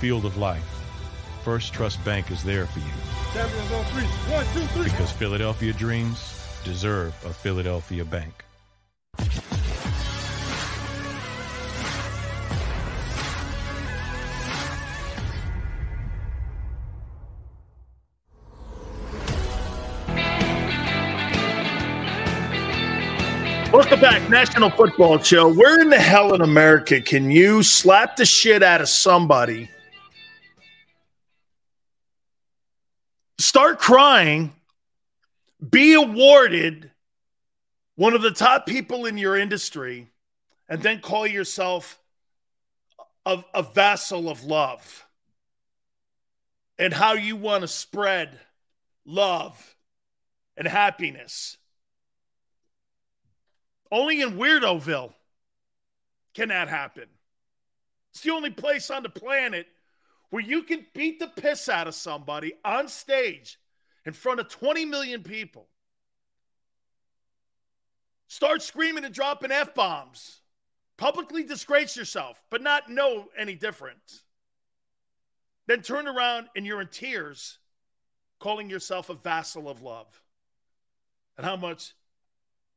field of life, First Trust Bank is there for you. Champions on three. One, two, three. Because Philadelphia dreams deserve a Philadelphia bank. Welcome back, National Football Show. Where in the hell in America can you slap the shit out of somebody, start crying, be awarded one of the top people in your industry, and then call yourself a, a vassal of love? And how you want to spread love and happiness. Only in Weirdoville can that happen. It's the only place on the planet where you can beat the piss out of somebody on stage in front of 20 million people. Start screaming and dropping F bombs. Publicly disgrace yourself, but not know any different. Then turn around and you're in tears calling yourself a vassal of love. and how much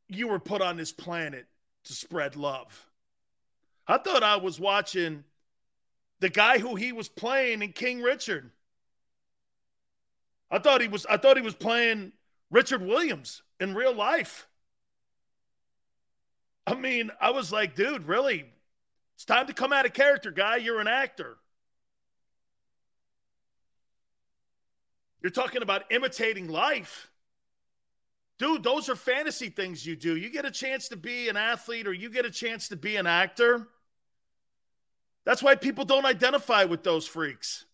you were put on this planet to spread love. I thought I was watching the guy who he was playing in King Richard. I thought he was I thought he was playing Richard Williams in real life. I mean, I was like, dude, really? It's time to come out of character, guy. You're an actor. You're talking about imitating life. Dude, those are fantasy things you do. You get a chance to be an athlete or you get a chance to be an actor. That's why people don't identify with those freaks.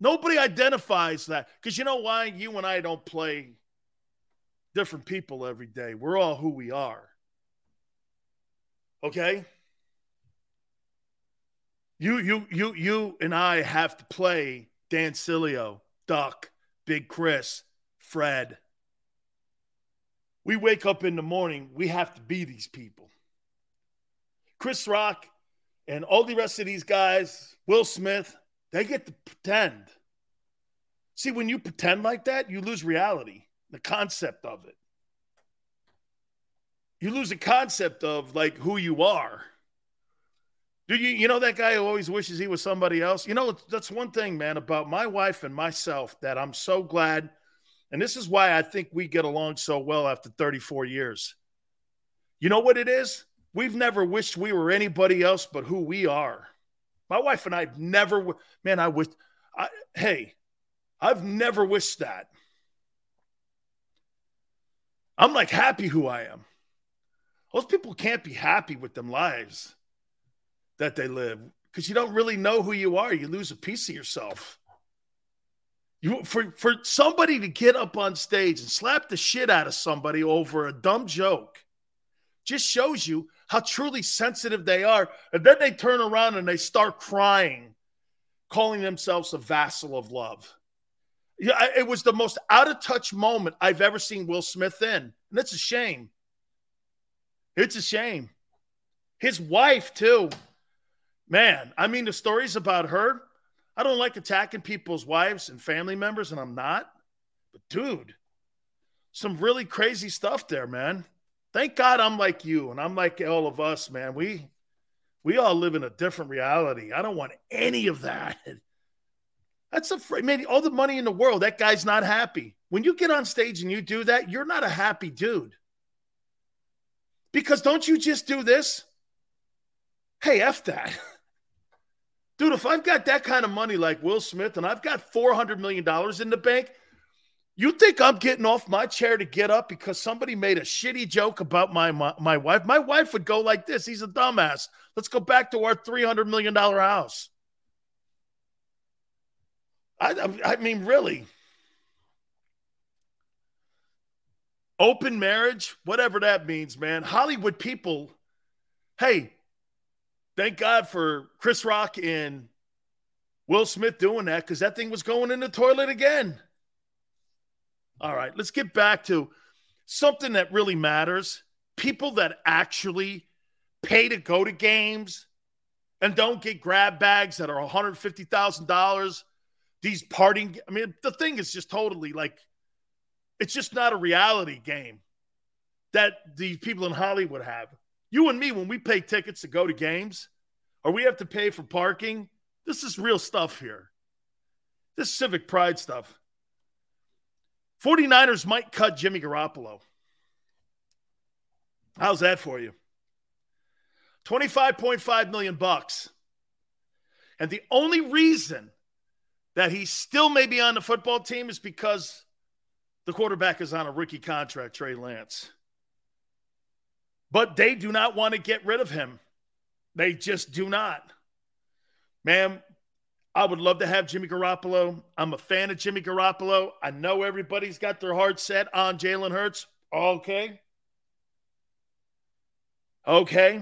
Nobody identifies that. Because you know why? You and I don't play different people every day. We're all who we are. Okay? You, you, you, you and I have to play Dan Sileo, Duck, Big Chris, Fred. We wake up in the morning, we have to be these people. Chris Rock and all the rest of these guys, Will Smith, they get to pretend. See, when you pretend like that, you lose reality, the concept of it. You lose the concept of like who you are. Do you you know that guy who always wishes he was somebody else? You know, that's one thing, man, about my wife and myself that I'm so glad. And this is why I think we get along so well after 34 years. You know what it is? We've never wished we were anybody else but who we are. My wife and I've never, man, I wish, I, hey, I've never wished that. I'm like happy who I am. Those people can't be happy with them lives that they live because you don't really know who you are. You lose a piece of yourself. You for for somebody to get up on stage and slap the shit out of somebody over a dumb joke just shows you how truly sensitive they are. And then they turn around and they start crying, calling themselves a vassal of love. Yeah, it was the most out of touch moment I've ever seen Will Smith in. And it's a shame. It's a shame. His wife, too. Man, I mean, the stories about her, I don't like attacking people's wives and family members, and I'm not. But, dude, some really crazy stuff there, man. Thank God I'm like you and I'm like all of us, man. We we all live in a different reality. I don't want any of that. That's a man, all the money in the world. That guy's not happy. When you get on stage and you do that, you're not a happy dude. Because don't you just do this? Hey, F that. Dude, if I've got that kind of money like Will Smith and I've got $400 million in the bank, you think I'm getting off my chair to get up because somebody made a shitty joke about my, my, my wife? My wife would go like this. He's a dumbass. Let's go back to our $300 million house. I, I mean, really. Open marriage, whatever that means, man. Hollywood people, hey, thank God for Chris Rock and Will Smith doing that because that thing was going in the toilet again. All right, let's get back to something that really matters. People that actually pay to go to games and don't get grab bags that are $150,000. These parting, I mean, the thing is just totally like, it's just not a reality game that these people in Hollywood have. You and me, when we pay tickets to go to games or we have to pay for parking, this is real stuff here. This civic pride stuff. 49ers might cut Jimmy Garoppolo. How's that for you? 25.5 million bucks. And the only reason that he still may be on the football team is because the quarterback is on a rookie contract, Trey Lance. But they do not want to get rid of him. They just do not. Man, I would love to have Jimmy Garoppolo. I'm a fan of Jimmy Garoppolo. I know everybody's got their heart set on Jalen Hurts. Okay. Okay.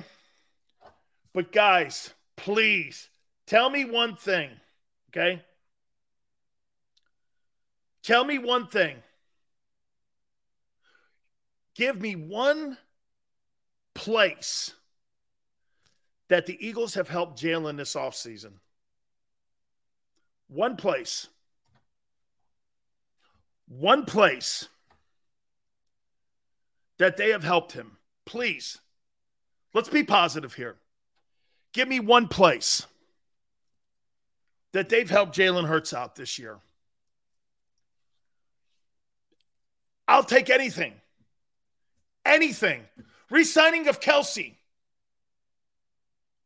But guys, please tell me one thing. Okay. Tell me one thing. Give me one place that the Eagles have helped Jalen this offseason. One place. One place. that they have helped him. Please, let's be positive here. Give me one place that they've helped Jalen Hurts out this year. I'll take anything. Anything. Resigning of Kelce.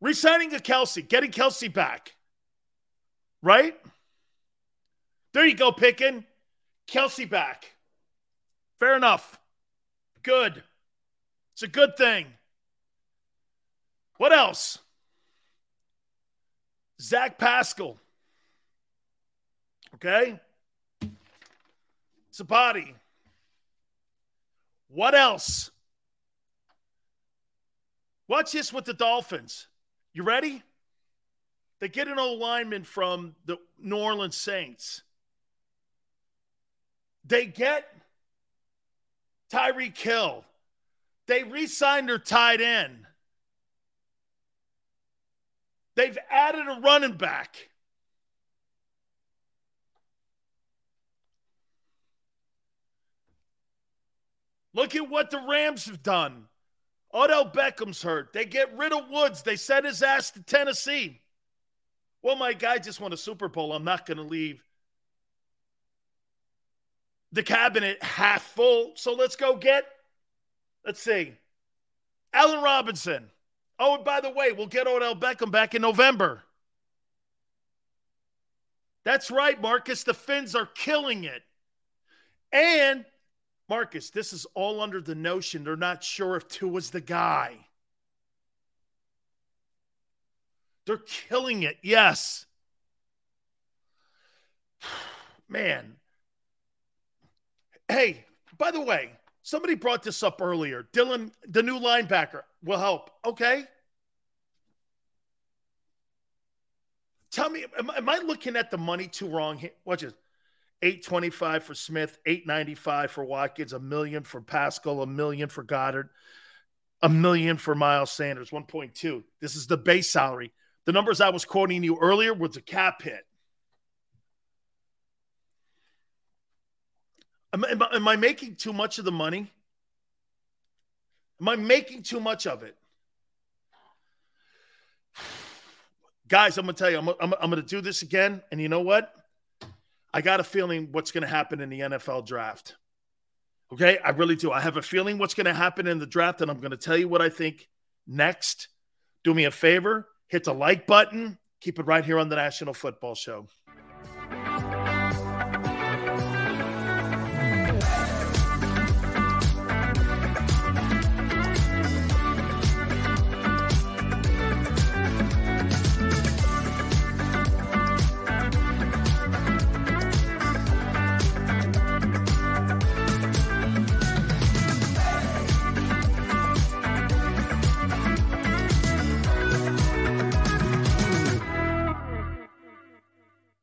Resigning of Kelce, Getting Kelce back. Right? There you go, picking. Kelce back. Fair enough. Good. It's a good thing. What else? Zach Pascal. Okay? It's a body. What else? Watch this with the Dolphins. You ready? They get an old lineman from the New Orleans Saints. They get Tyreek Hill. They re signed their tight end. They've added a running back. Look at what the Rams have done. Odell Beckham's hurt. They get rid of Woods. They send his ass to Tennessee. Well, my guy just won a Super Bowl. I'm not going to leave the cabinet half full. So let's go get, let's see, Allen Robinson. Oh, and by the way, we'll get Odell Beckham back in November. That's right, Marcus. The Finns are killing it. And Marcus, this is all under the notion they're not sure if Tua's the guy. They're killing it. Yes. Man. Hey, by the way, somebody brought this up earlier. Dylan, the new linebacker, will help. Okay. Tell me, am, am I looking at the money too wrong here? Watch it. 825 for Smith, 895 for Watkins, a million for Pascal, a million for Goedert, a million for Miles Sanders, 1.2. This is the base salary. The numbers I was quoting you earlier was a cap hit. Am, am, am I making too much of the money? Am I making too much of it? Guys, I'm going to tell you, I'm, I'm, I'm going to do this again. And you know what? I got a feeling what's going to happen in the NFL draft. Okay, I really do. I have a feeling what's going to happen in the draft, and I'm going to tell you what I think next. Do me a favor, hit the like button, keep it right here on the National Football Show.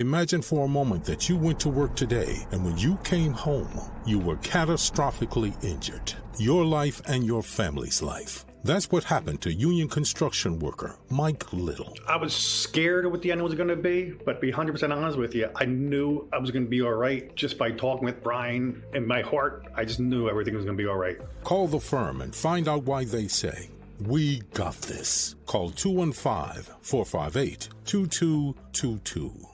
Imagine for a moment that you went to work today and when you came home, you were catastrophically injured. Your life and your family's life. That's what happened to union construction worker Mike Little. I was scared of what the end was going to be, but to be 100% honest with you, I knew I was going to be all right just by talking with Brian. In my heart, I just knew everything was going to be all right. Call the firm and find out why they say, We got this. Call 215 458 2222.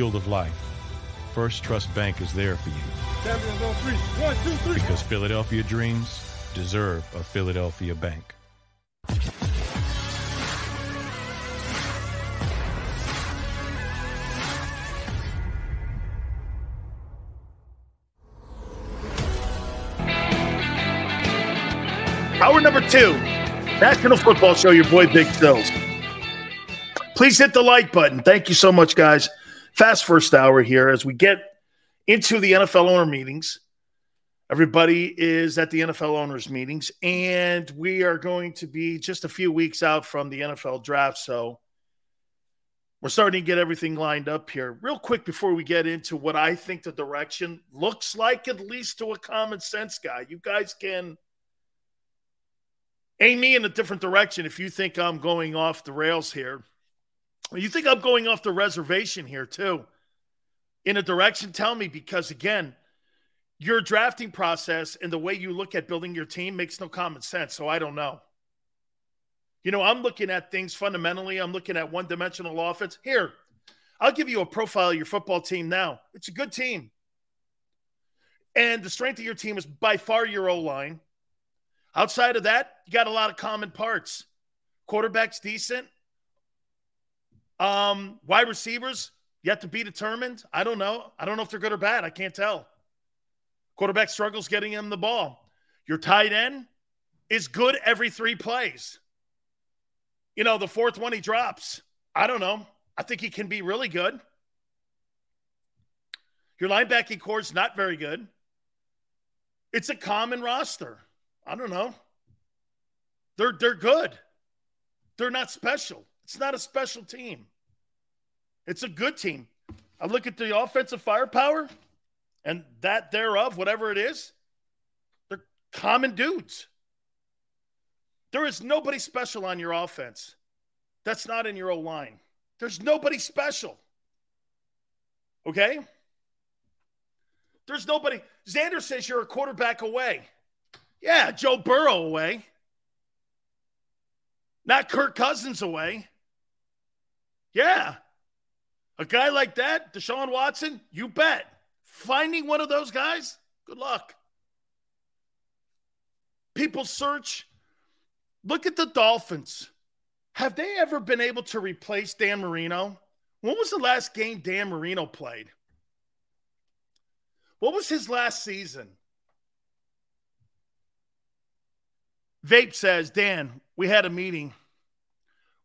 field of life, First Trust Bank is there for you. On three. One, two, three. Because Philadelphia dreams deserve a Philadelphia bank. Hour number two, National Football Show, your boy Big Sills. Please hit the like button. Thank you so much, guys. Fast first hour here as we get into the NFL owner meetings. Everybody is at the NFL owners meetings, and we are going to be just a few weeks out from the NFL draft. So we're starting to get everything lined up here. Real quick before we get into what I think the direction looks like, at least to a common sense guy. You guys can aim me in a different direction if you think I'm going off the rails here. You think I'm going off the reservation here too? In a direction, tell me because again, your drafting process and the way you look at building your team makes no common sense. So I don't know. You know, I'm looking at things fundamentally. I'm looking at one dimensional offense. Here, I'll give you a profile of your football team now. It's a good team. And the strength of your team is by far your O line. Outside of that, you got a lot of common parts. Quarterback's decent. Um, wide receivers yet to be determined. I don't know. I don't know if they're good or bad. I can't tell. Quarterback struggles getting him the ball. Your tight end is good every three plays. You know, the fourth one he drops. I don't know. I think he can be really good. Your linebacking core is not very good. It's a common roster. I don't know. They're they're good. They're not special. It's not a special team. It's a good team. I look at the offensive firepower and that thereof, whatever it is, they're common dudes. There is nobody special on your offense. That's not in your O line. There's nobody special. Okay? There's nobody. Xander says you're a quarterback away. Yeah, Joe Burrow away. Not Kirk Cousins away. Yeah. A guy like that, Deshaun Watson, you bet. Finding one of those guys, good luck. People search. Look at the Dolphins. Have they ever been able to replace Dan Marino? When was the last game Dan Marino played? What was his last season? Vape says, Dan, we had a meeting.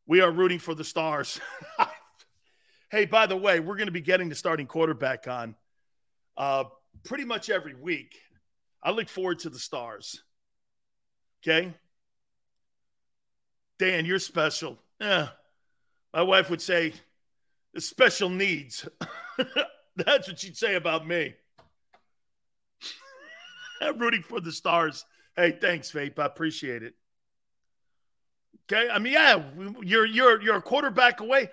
We are rooting for the stars. hey, by the way, we're going to be getting the starting quarterback on uh, pretty much every week. I look forward to the stars. Okay. Dan, you're special. Yeah. My wife would say, special needs. That's what she'd say about me. I'm rooting for the stars. Hey, thanks, Vape. I appreciate it. Okay, I mean, yeah, you're you're you're a quarterback away.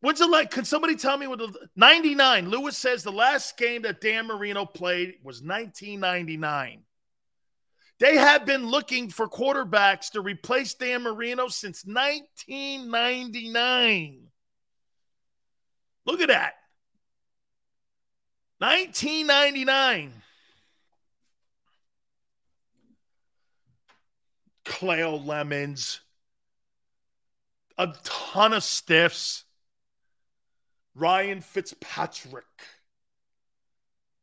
What's it like? Can somebody tell me what the 99? Lewis says the last game that Dan Marino played was 1999. They have been looking for quarterbacks to replace Dan Marino since 1999. Look at that. 1999. Cleo Lemons, a ton of stiffs, Ryan Fitzpatrick,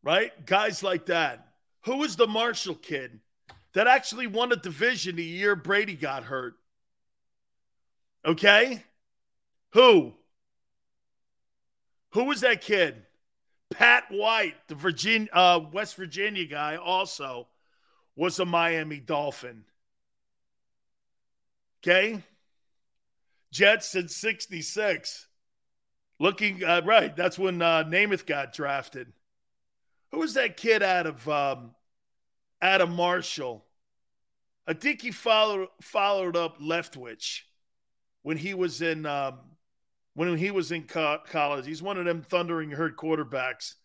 right? Guys like that. Who was the Marshall kid that actually won a division the year Brady got hurt? Okay? Who? Who was that kid? Pat White, the Virginia, uh, West Virginia guy, also was a Miami Dolphin. Okay. Jets in 66. Looking uh, right. That's when uh, Namath got drafted. Who was that kid out of um, Adam Marshall? I think he followed followed up Leftwich when he was in um, when he was in co- college. He's one of them thundering herd quarterbacks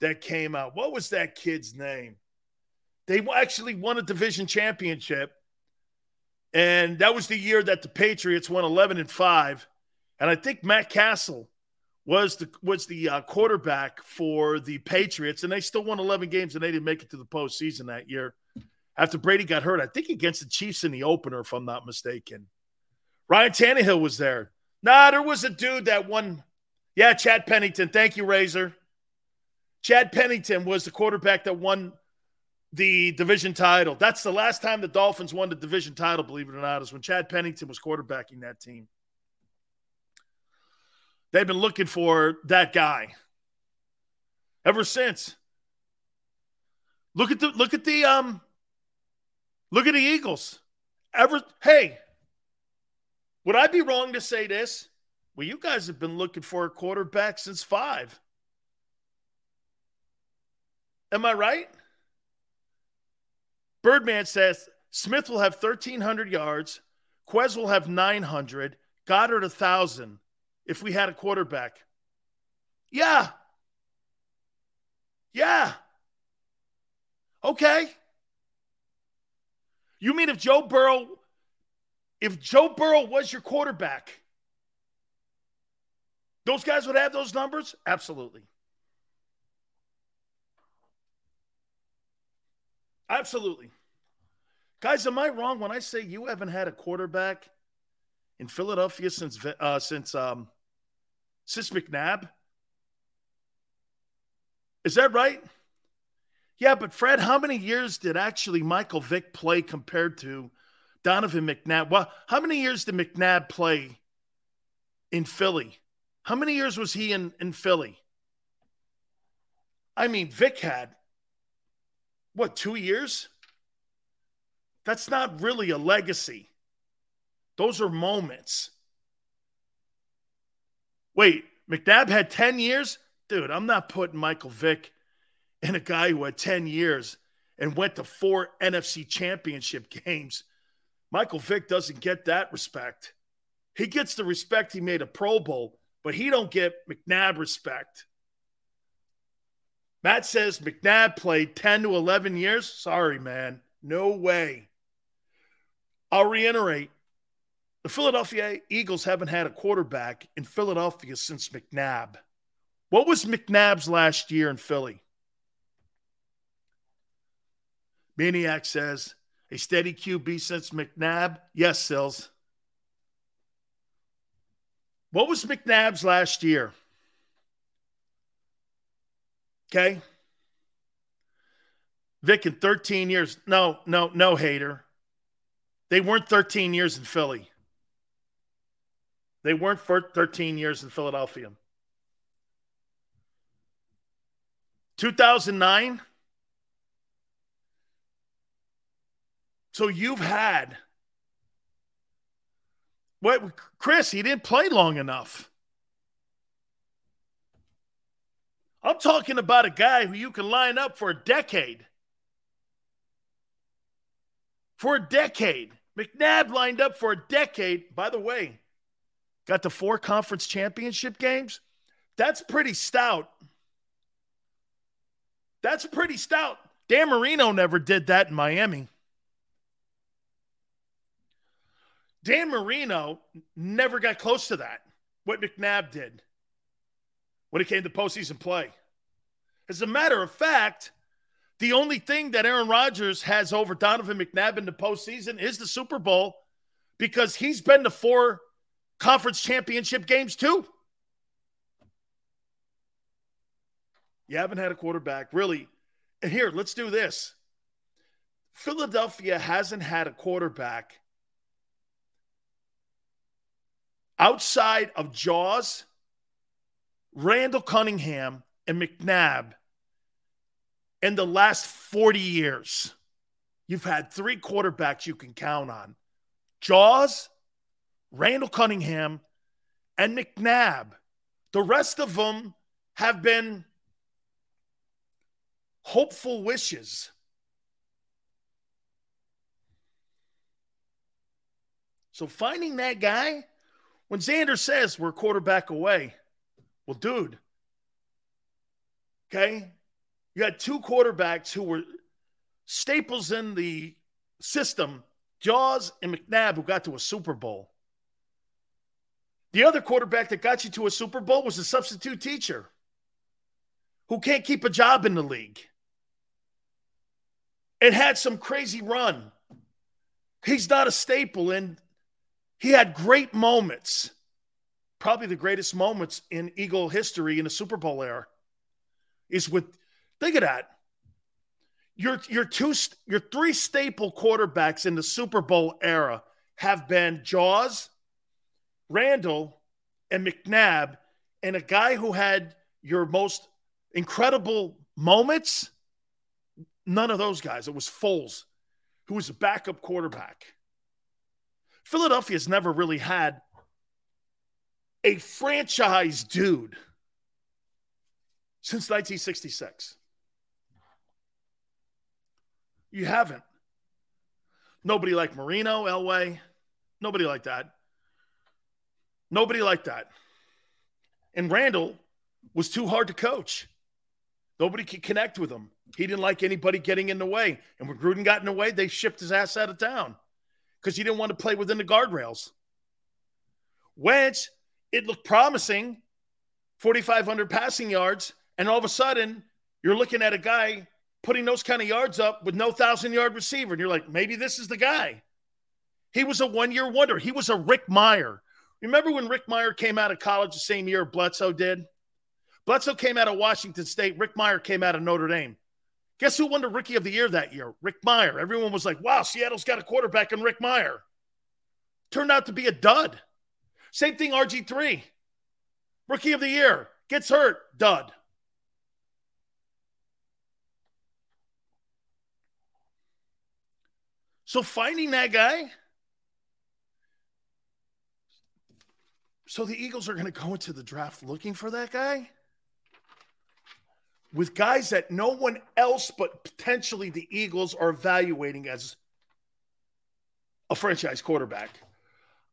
that came out. What was that kid's name? They actually won a division championship and that was the year that the Patriots won 11 and 5. And I think Matt Cassel was the was the uh, quarterback for the Patriots, and they still won 11 games, and they didn't make it to the postseason that year after Brady got hurt. I think against the Chiefs in the opener, if I'm not mistaken. Ryan Tannehill was there. Nah, there was a dude that won. Yeah, Chad Pennington. Thank you, Razor. Chad Pennington was the quarterback that won the division title. That's the last time the Dolphins won the division title, believe it or not, is when Chad Pennington was quarterbacking that team. They've been looking for that guy ever since. Look at the look at the um look at the Eagles. Ever hey, would I be wrong to say this? Well, you guys have been looking for a quarterback since five. Am I right? Birdman says Smith will have 1,300 yards. Quez will have 900. Goedert, 1,000 if we had a quarterback. Yeah. Yeah. Okay. You mean if Joe Burrow if Joe Burrow was your quarterback, those guys would have those numbers? Absolutely. Absolutely. Guys, am I wrong when I say you haven't had a quarterback in Philadelphia since uh, since um, since McNabb? Is that right? Yeah, but Fred, how many years did actually Michael Vick play compared to Donovan McNabb? Well, how many years did McNabb play in Philly? How many years was he in, in Philly? I mean, Vick had what, two years? That's not really a legacy. Those are moments. Wait, McNabb had 10 years? Dude, I'm not putting Michael Vick in a guy who had 10 years and went to four NFC championship games. Michael Vick doesn't get that respect. He gets the respect he made a Pro Bowl, but he don't get McNabb respect. Matt says McNabb played 10 to 11 years. Sorry, man. No way. I'll reiterate the Philadelphia Eagles haven't had a quarterback in Philadelphia since McNabb. What was McNabb's last year in Philly? Maniac says, a steady QB since McNabb? Yes, Sills. What was McNabb's last year? Okay. Vick in 13 years. No, no, no, hater. They weren't 13 years in Philly. They weren't for 13 years in Philadelphia. 2009. So you've had. What, Chris, he didn't play long enough. I'm talking about a guy who you can line up for a decade. For a decade. McNabb lined up for a decade. By the way, got to four conference championship games. That's pretty stout. That's pretty stout. Dan Marino never did that in Miami. Dan Marino never got close to that, what McNabb did when it came to postseason play. As a matter of fact, the only thing that Aaron Rodgers has over Donovan McNabb in the postseason is the Super Bowl because he's been to four conference championship games too. You haven't had a quarterback, really. And here, let's do this. Philadelphia hasn't had a quarterback outside of Jaws, Randall Cunningham, and McNabb in the last 40 years. You've had three quarterbacks you can count on Jaws, Randall Cunningham, and McNabb. The rest of them have been hopeful wishes. So finding that guy, when Xander says we're quarterback away, well, dude, okay, you had two quarterbacks who were staples in the system, Jaws and McNabb, who got to a Super Bowl. The other quarterback that got you to a Super Bowl was a substitute teacher who can't keep a job in the league. It had some crazy run. He's not a staple, and he had great moments. Probably the greatest moments in Eagle history in the Super Bowl era is with, think of that. Your, your two, your three staple quarterbacks in the Super Bowl era have been Jaws, Randall, and McNabb, and a guy who had your most incredible moments. None of those guys. It was Foles, who was a backup quarterback. Philadelphia's never really had a franchise dude since 1966. You haven't. Nobody like Marino, Elway. Nobody like that. Nobody like that. And Randall was too hard to coach. Nobody could connect with him. He didn't like anybody getting in the way. And when Gruden got in the way, they shipped his ass out of town because he didn't want to play within the guardrails. Wentz, it looked promising 4,500 passing yards. And all of a sudden, you're looking at a guy putting those kind of yards up with no thousand yard receiver. And you're like, maybe this is the guy. He was a one year wonder. He was a Rick Mirer. Remember when Rick Mirer came out of college the same year Bledsoe did? Bledsoe came out of Washington State. Rick Mirer came out of Notre Dame. Guess who won the Rookie of the Year that year? Rick Mirer. Everyone was like, wow, Seattle's got a quarterback in Rick Mirer. Turned out to be a dud. Same thing, RG3. Rookie of the Year. Gets hurt. Dud. So finding that guy. So the Eagles are going to go into the draft looking for that guy with guys that no one else but potentially the Eagles are evaluating as a franchise quarterback.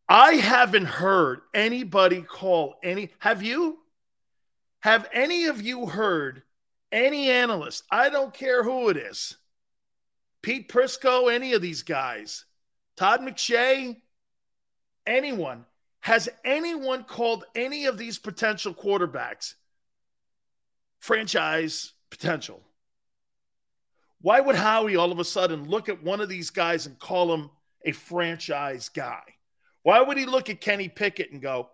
I haven't heard anybody call any. Have you? Have any of you heard any analyst? I don't care who it is Pete Prisco, any of these guys, Todd McShay, anyone. Has anyone called any of these potential quarterbacks franchise potential? Why would Howie all of a sudden look at one of these guys and call him a franchise guy? Why would he look at Kenny Pickett and go,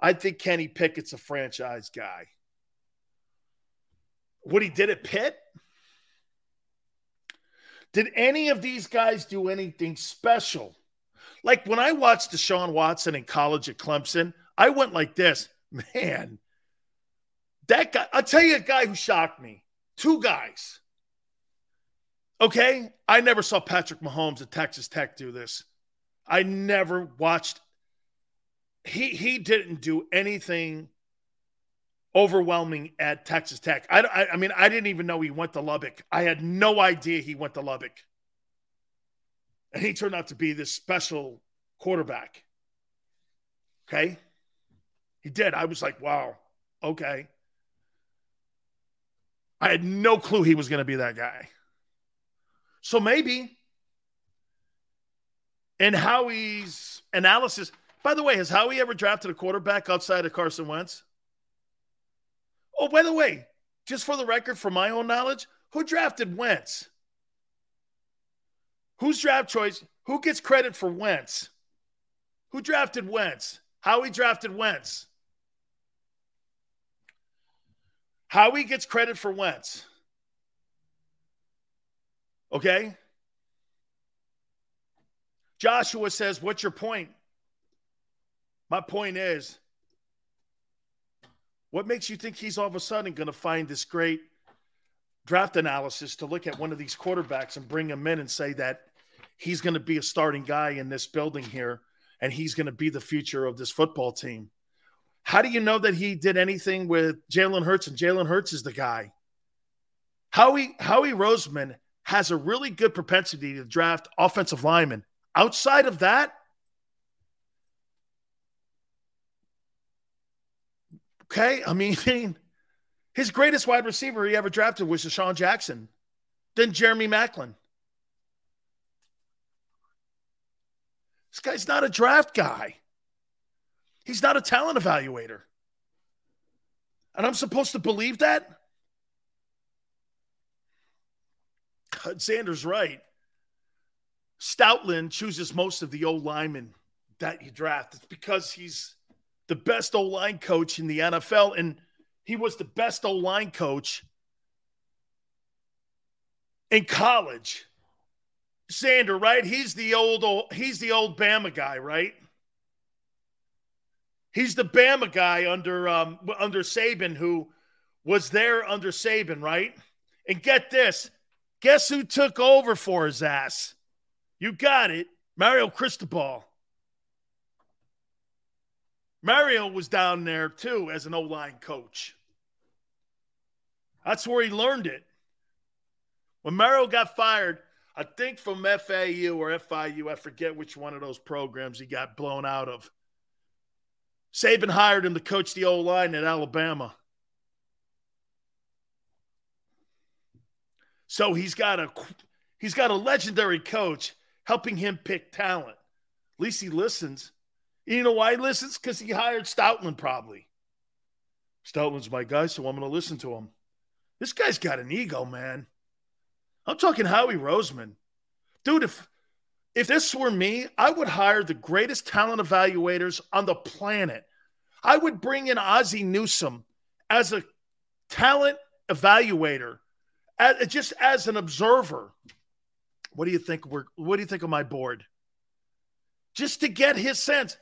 I think Kenny Pickett's a franchise guy? What he did at Pitt? Did any of these guys do anything special? Like when I watched Deshaun Watson in college at Clemson, I went like this, man. That guy, I'll tell you a guy who shocked me. Two guys. Okay. I never saw Patrick Mahomes at Texas Tech do this. I never watched. He he didn't do anything overwhelming at Texas Tech. I, I, I, mean, I didn't even know he went to Lubbock. I had no idea he went to Lubbock. And he turned out to be this special quarterback. Okay. He did. I was like, wow, okay. I had no clue he was going to be that guy. So maybe in Howie's analysis, by the way, has Howie ever drafted a quarterback outside of Carson Wentz? Oh, by the way, just for the record, for my own knowledge, who drafted Wentz? Who's draft choice? Who gets credit for Wentz? Who drafted Wentz? Howie drafted Wentz. Howie gets credit for Wentz. Okay? Joshua says, What's your point? My point is what makes you think he's all of a sudden going to find this great draft analysis to look at one of these quarterbacks and bring him in and say that he's going to be a starting guy in this building here and he's going to be the future of this football team? How do you know that he did anything with Jalen Hurts and Jalen Hurts is the guy? Howie, Howie Roseman has a really good propensity to draft offensive linemen. Outside of that, Okay. I mean, his greatest wide receiver he ever drafted was DeSean Jackson, then Jeremy Maclin. This guy's not a draft guy. He's not a talent evaluator. And I'm supposed to believe that? Xander's right. Stoutland chooses most of the old linemen that you draft. It's because he's the best O line coach in the NFL, and he was the best O line coach in college. Sander, right? He's the old, old he's the old Bama guy, right? He's the Bama guy under um, under Saban who was there under Saban, right? And get this, guess who took over for his ass? You got it, Mario Cristobal. Mario was down there too as an O line coach. That's where he learned it. When Mario got fired, I think from FAU or FIU, I forget which one of those programs he got blown out of. Saban hired him to coach the O line at Alabama. So he's got a he's got a legendary coach helping him pick talent. At least he listens. You know why he listens? Because he hired Stoutland, probably. Stoutland's my guy, so I'm going to listen to him. This guy's got an ego, man. I'm talking Howie Roseman. Dude, if if this were me, I would hire the greatest talent evaluators on the planet. I would bring in Ozzie Newsome as a talent evaluator, as, just as an observer. What do you think? We're, what do you think of my board? Just to get his sense.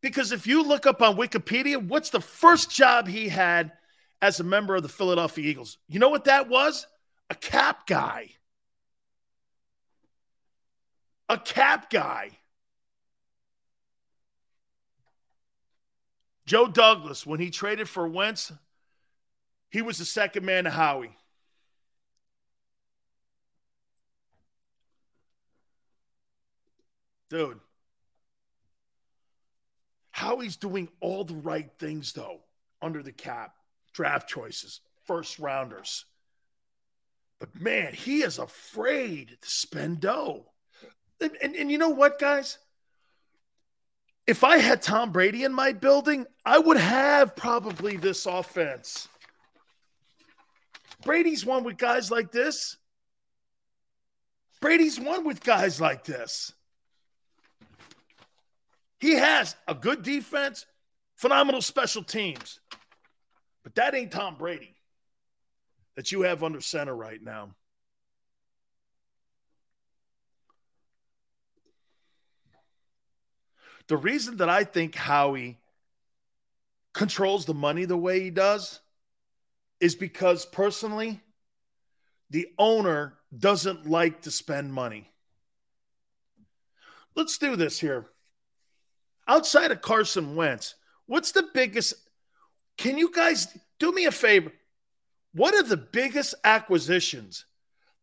Because if you look up on Wikipedia, what's the first job he had as a member of the Philadelphia Eagles? You know what that was? A cap guy. A cap guy. Joe Douglas, when he traded for Wentz, he was the second man to Howie. Dude, Howie's doing all the right things, though, under the cap, draft choices, first rounders. But man, he is afraid to spend dough. And, and, and, you know what, guys? If I had Tom Brady in my building, I would have probably this offense. Brady's won with guys like this. Brady's won with guys like this. He has a good defense, phenomenal special teams. But that ain't Tom Brady that you have under center right now. The reason that I think Howie controls the money the way he does is because personally, the owner doesn't like to spend money. Let's do this here outside of Carson Wentz, what's the biggest? Can you guys do me a favor? What are the biggest acquisitions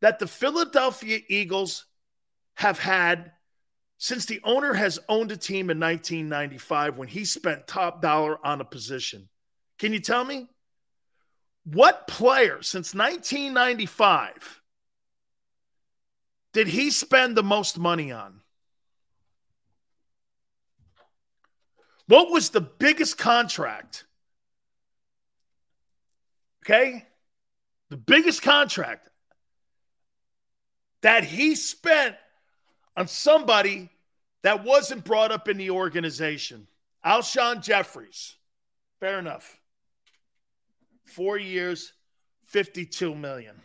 that the Philadelphia Eagles have had since the owner has owned a team in 1995 when he spent top dollar on a position? Can you tell me? What player since 1995 did he spend the most money on? What was the biggest contract? Okay? The biggest contract that he spent on somebody that wasn't brought up in the organization. Alshon Jeffries. Fair enough. Four years, 52 million.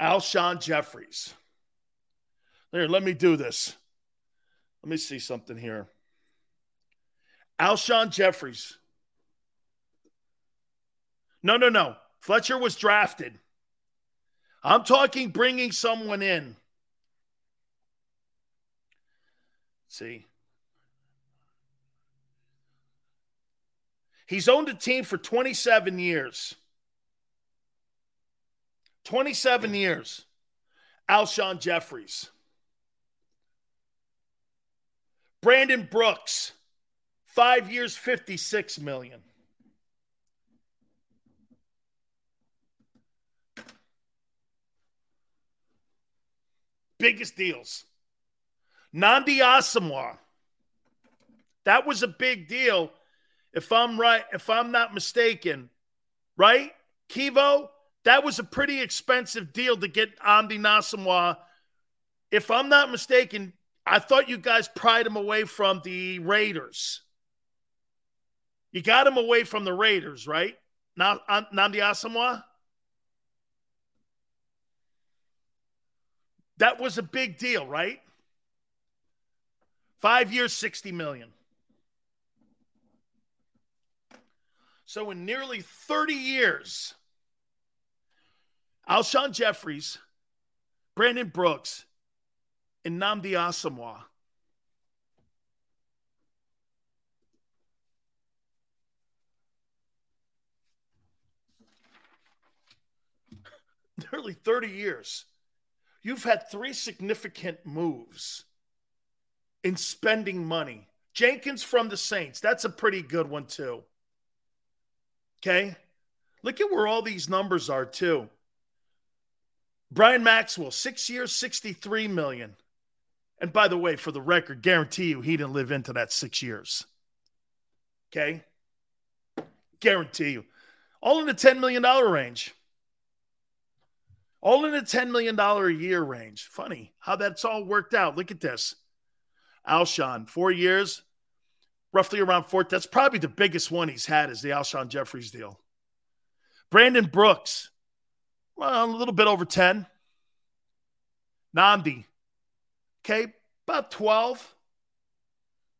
Alshon Jeffries. Here, let me do this. Let me see something here. Alshon Jeffries. No, no, no. Fletcher was drafted. I'm talking bringing someone in. See. He's owned a team for 27 years. 27 years. Alshon Jeffries. Brandon Brooks, five years, 56 million. Biggest deals. Nnamdi Asomugha. That was a big deal. If I'm right, if I'm not mistaken, right? Kivo, that was a pretty expensive deal to get Nnamdi Asomugha. If I'm not mistaken, I thought you guys pried him away from the Raiders. You got him away from the Raiders, right? Now, uh, Nnamdi Asomugha? That was a big deal, right? Five years, 60 million. So in nearly 30 years, Alshon Jeffries, Brandon Brooks, and Nnamdi Asomugha nearly 30 years, you've had three significant moves in spending money. Jenkins from the Saints, that's a pretty good one, too. Okay. Look at where all these numbers are, too. Byron Maxwell, six years, 63 million. And by the way, for the record, guarantee you he didn't live into that six years. Okay. Guarantee you. All in the $10 million range. All in the $10 million a year range. Funny how that's all worked out. Look at this. Alshon, four years, roughly around four. That's probably the biggest one he's had is the Alshon Jeffries deal. Brandon Brooks, well, a little bit over 10. Nnamdi, okay, about 12.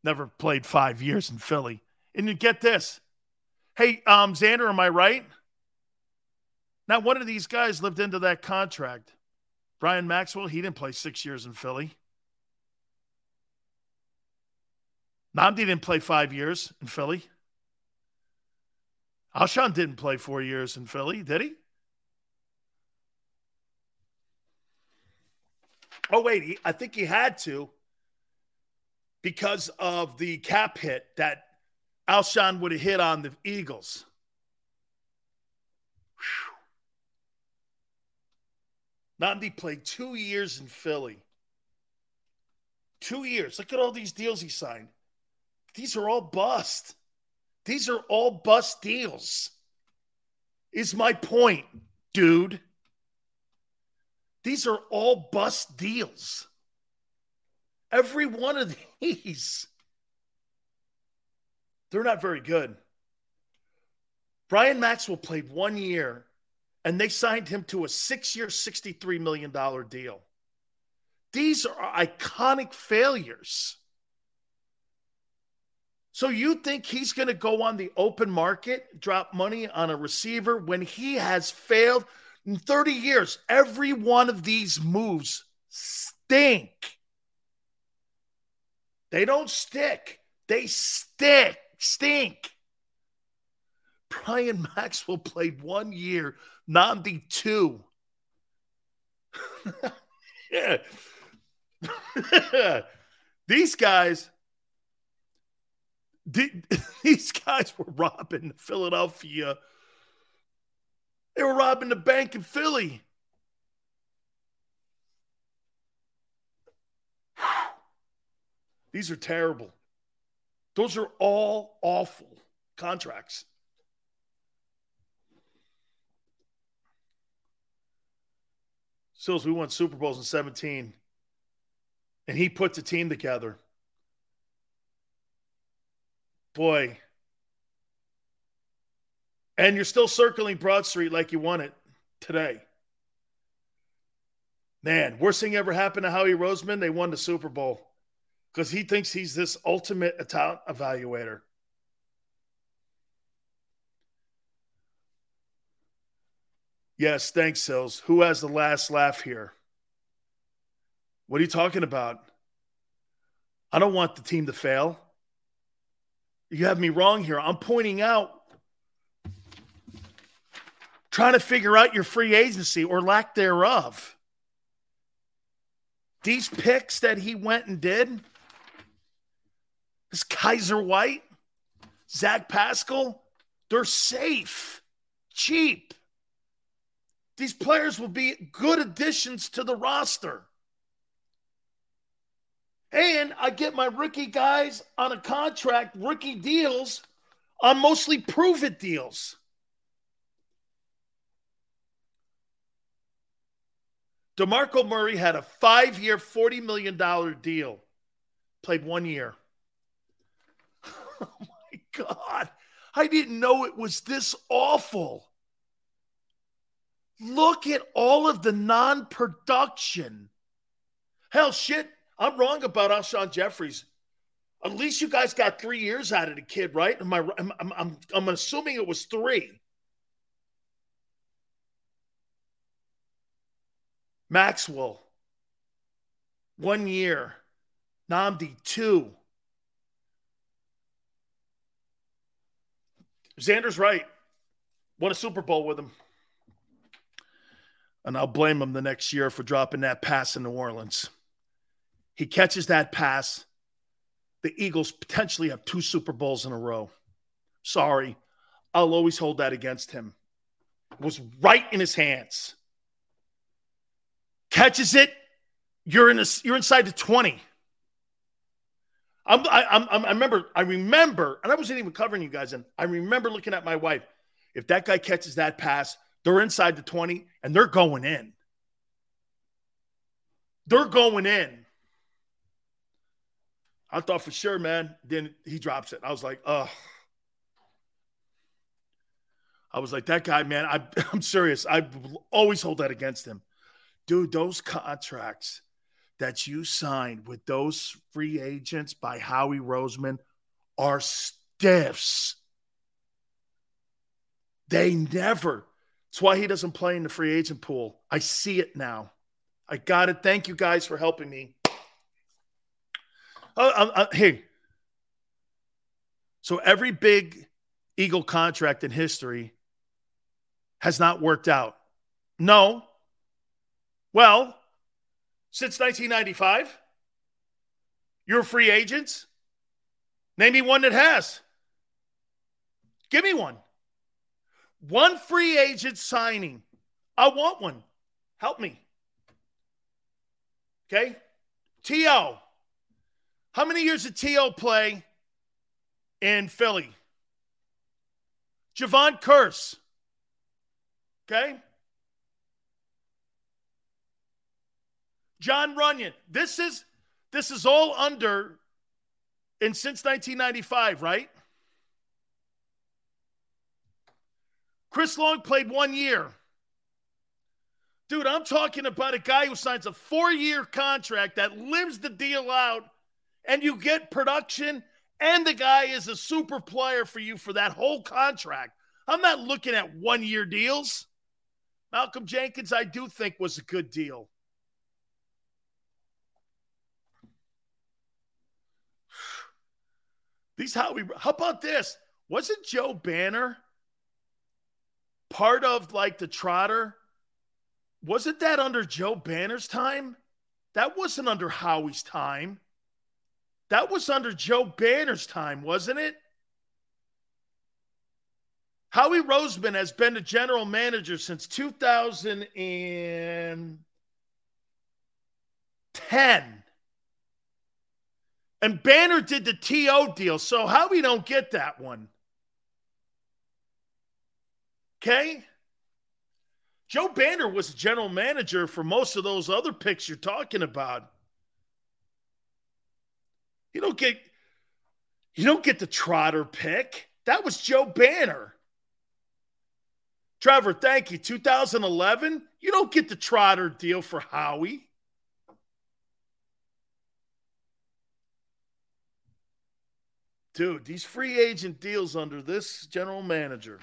Never played five years in Philly. And you get this. Hey, um, Xander, am I right? Now, one of these guys lived into that contract. Byron Maxwell, he didn't play six years in Philly. Nnamdi didn't play five years in Philly. Alshon didn't play four years in Philly, did he? Oh, wait, he, I think he had to because of the cap hit that Alshon would have hit on the Eagles. Nnamdi played two years in Philly. Two years. Look at all these deals he signed. These are all bust. These are all bust deals. Is my point, dude. These are all bust deals. Every one of these. They're not very good. Byron Maxwell played one year and they signed him to a six year, $63 million deal. These are iconic failures. So you think he's going to go on the open market, drop money on a receiver when he has failed in 30 years? Every one of these moves stink. They don't stick. They stick, stink. Byron Maxwell played one year, Nnamdi two. these guys, these guys were robbing Philadelphia. They were robbing the bank in Philly. These are terrible. Those are all awful contracts. Sills, we won Super Bowls in 17, and he put the team together. Boy. And you're still circling Broad Street like you won it today. Man, worst thing ever happened to Howie Roseman, they won the Super Bowl because he thinks he's this ultimate talent evaluator. Yes, thanks, Sills. Who has the last laugh here? What are you talking about? I don't want the team to fail. You have me wrong here. I'm pointing out, trying to figure out your free agency or lack thereof. These picks that he went and did, this Kyzir White, Zach Pascal, they're safe, cheap. These players will be good additions to the roster. And I get my rookie guys on a contract, rookie deals on mostly prove it deals. DeMarco Murray had a five year, $40 million deal, played one year. oh my God. I didn't know it was this awful. Look at all of the non production. Hell, shit, I'm wrong about Alshon Jeffries. At least you guys got three years out of the kid, right? Am I, I'm, I'm, I'm assuming it was three. Maxwell, one year. Nnamdi, two. Xander's right. Won a Super Bowl with him. And I'll blame him the next year for dropping that pass in New Orleans. He catches that pass. The Eagles potentially have two Super Bowls in a row. Sorry. I'll always hold that against him. It was right in his hands. Catches it. You're in a, you're inside the 20. I'm, I, I'm, I remember, I remember, and I wasn't even covering you guys, and I remember looking at my wife. If that guy catches that pass, they're inside the 20 and they're going in. They're going in. I thought for sure, man. Then he drops it. I was like, oh. I was like, that guy, man, I, I'm serious. I always hold that against him. Dude, those contracts that you signed with those free agents by Howie Roseman are stiffs. They never. That's why he doesn't play in the free agent pool. I see it now. I got it. Thank you guys for helping me. Uh, uh, uh, hey, so every big Eagle contract in history has not worked out. No. Well, since 1995, you're free agents. Name me one that has. Give me one. One free agent signing. I want one. Help me. Okay. T.O. How many years did T.O. play in Philly? Jevon Kearse. Okay. Jon Runyan. This is this is all under and since 1995, right? Chris Long played one year. Dude, I'm talking about a guy who signs a four year contract that lives the deal out, and you get production, and the guy is a super player for you for that whole contract. I'm not looking at one year deals. Malcolm Jenkins, I do think, was a good deal. These how we how about this? Wasn't Joe Banner part of like the Trotter? Wasn't that under Joe Banner's time? That wasn't under Howie's time. That was under Joe Banner's time, wasn't it? Howie Roseman has been the general manager since 2010. And Banner did the TO deal. So Howie don't get that one? Okay. Joe Banner was general manager for most of those other picks you're talking about. You don't get you don't get the Trotter pick. That was Joe Banner. Trevor, thank you. 2011, you don't get the Trotter deal for Howie. Dude, these free agent deals under this general manager.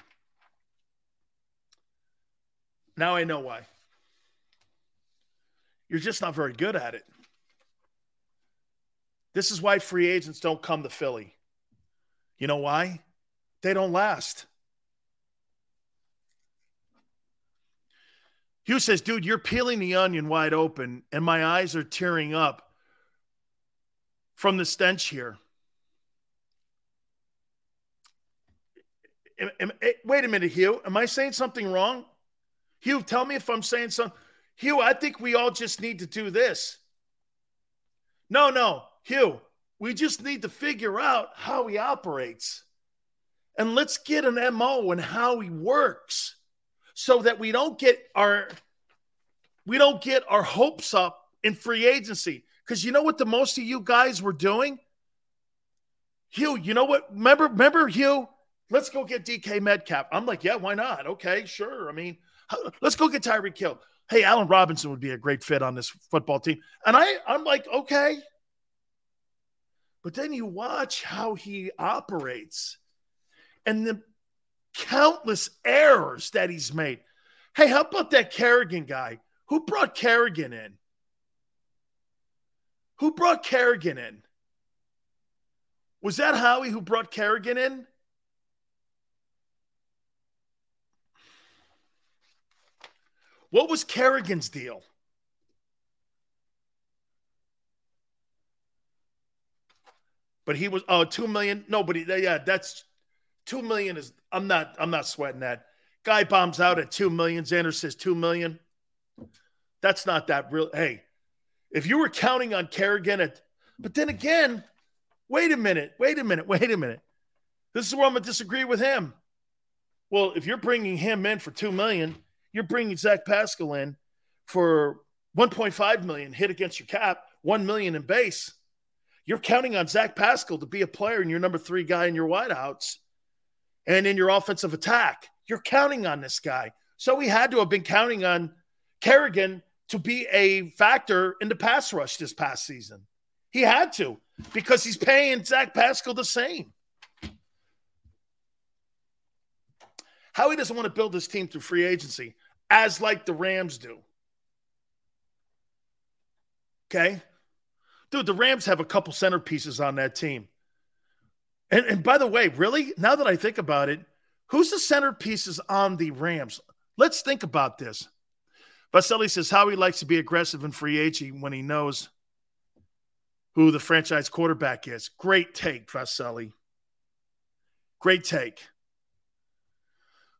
Now I know why. You're just not very good at it. This is why free agents don't come to Philly. You know why? They don't last. Hugh says, dude, you're peeling the onion wide open, and my eyes are tearing up from the stench here. Am, am, eh, wait a minute, Hugh. Am I saying something wrong? Hugh, tell me if I'm saying something. Hugh, I think we all just need to do this. No, no. Hugh, we just need to figure out how he operates. And let's get an MO and how he works so that we don't get our we don't get our hopes up in free agency. Because you know what the most of you guys were doing? Hugh, you know what? Remember, remember, Hugh, let's go get DK Metcalf. I'm like, yeah, why not? Okay, sure. I mean, let's go get Tyreek Hill. Hey, Allen Robinson would be a great fit on this football team. And I, I'm like, okay. But then you watch how he operates and the countless errors that he's made. Hey, how about that Kerrigan guy? Who brought Kerrigan in? Who brought Kerrigan in? Was that Howie who brought Kerrigan in? What was Kerrigan's deal? But he was oh two million. Nobody. Yeah, that's two million is. I'm not. I'm not sweating that. Guy bombs out at two million. Xander says two million. That's not that real. Hey, if you were counting on Kerrigan at, but then again, wait a minute. Wait a minute. Wait a minute. This is where I'm gonna disagree with him. Well, if you're bringing him in for two million, you're bringing Zach Pascal in for 1.5 million hit against your cap, 1 million in base. You're counting on Zach Pascal to be a player and your number three guy in your wideouts and in your offensive attack. You're counting on this guy. So we had to have been counting on Kerrigan to be a factor in the pass rush this past season. He had to because he's paying Zach Pascal the same. Howie doesn't want to build his team through free agency as like the Rams do. Okay? Dude, the Rams have a couple centerpieces on that team. And, and by the way, really, now that I think about it, who's the centerpieces on the Rams? Let's think about this. Vaselli says Howie likes to be aggressive in free agent when he knows who the franchise quarterback is. Great take, Vaselli. Great take.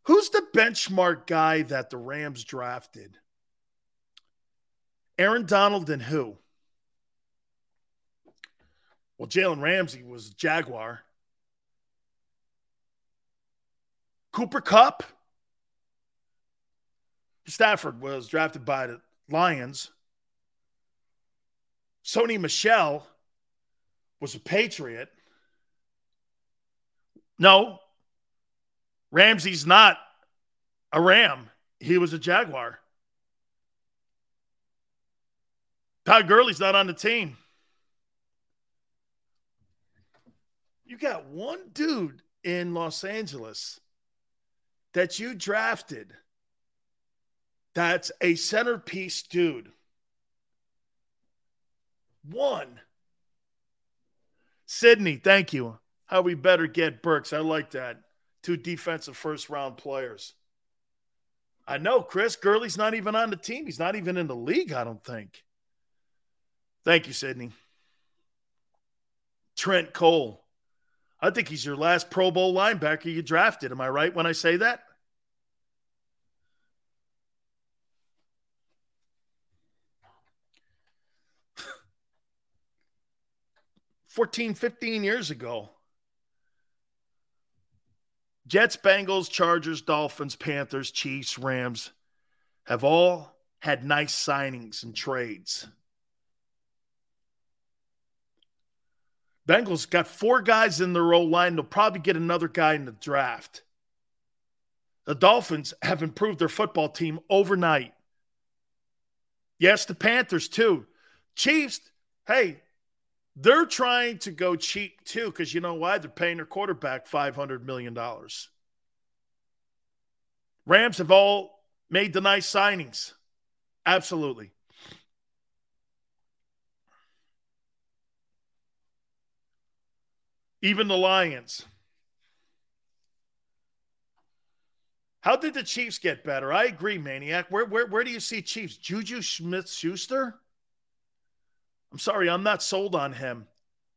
Who's the benchmark guy that the Rams drafted? Aaron Donald and who? Well, Jalen Ramsey was Jaguar. Cooper Kupp. Stafford was drafted by the Lions. Sony Michel was a Patriot. No, Ramsey's not a Ram. He was a Jaguar. Todd Gurley's not on the team. You got one dude in Los Angeles that you drafted that's a centerpiece dude. One. Sydney, thank you. Howie better get Burks. I like that two defensive first round players. I know Chris Gurley's not even on the team. He's not even in the league, I don't think. Thank you, Sydney. Trent Cole. I think he's your last Pro Bowl linebacker you drafted. Am I right when I say that? Fourteen, fifteen years ago, Jets, Bengals, Chargers, Dolphins, Panthers, Chiefs, Rams have all had nice signings and trades. Bengals got four guys in their old line. They'll probably get another guy in the draft. The Dolphins have improved their football team overnight. Yes, the Panthers too. Chiefs, hey, they're trying to go cheap too, because you know why? They're paying their quarterback $500 million. Rams have all made the nice signings. Absolutely. Even the Lions. How did the Chiefs get better? I agree, Maniac. Where, where, where do you see Chiefs? Juju Smith Schuster? I'm sorry, I'm not sold on him.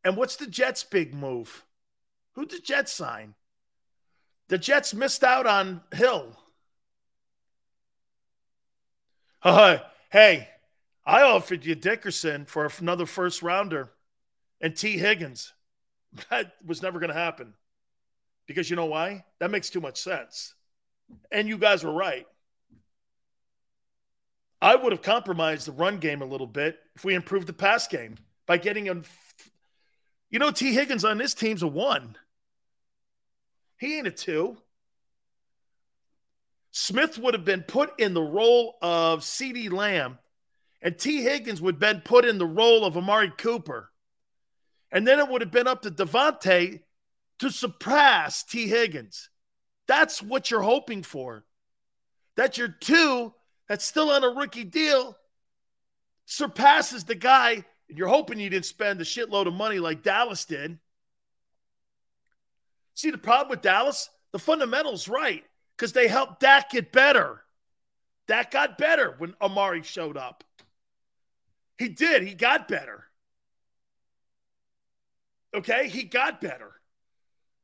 And what's the Jets' big move? Who did the Jets sign? The Jets missed out on Hill. Hey, I offered you Dickerson for another first rounder. and Tee Higgins. That was never going to happen. Because you know why? That makes too much sense. And you guys were right. I would have compromised the run game a little bit if we improved the pass game by getting him. You know, Tee Higgins on this team's a one. He ain't a two. Smith would have been put in the role of CeeDee Lamb, and Tee Higgins would have been put in the role of Amari Cooper. And then it would have been up to DeVonta to surpass Tee Higgins. That's what you're hoping for. That your two that's still on a rookie deal surpasses the guy, and you're hoping you didn't spend a shitload of money like Dallas did. See, the problem with Dallas, the fundamentals right, because they helped Dak get better. Dak got better when Amari showed up. He did. He got better. Okay, he got better.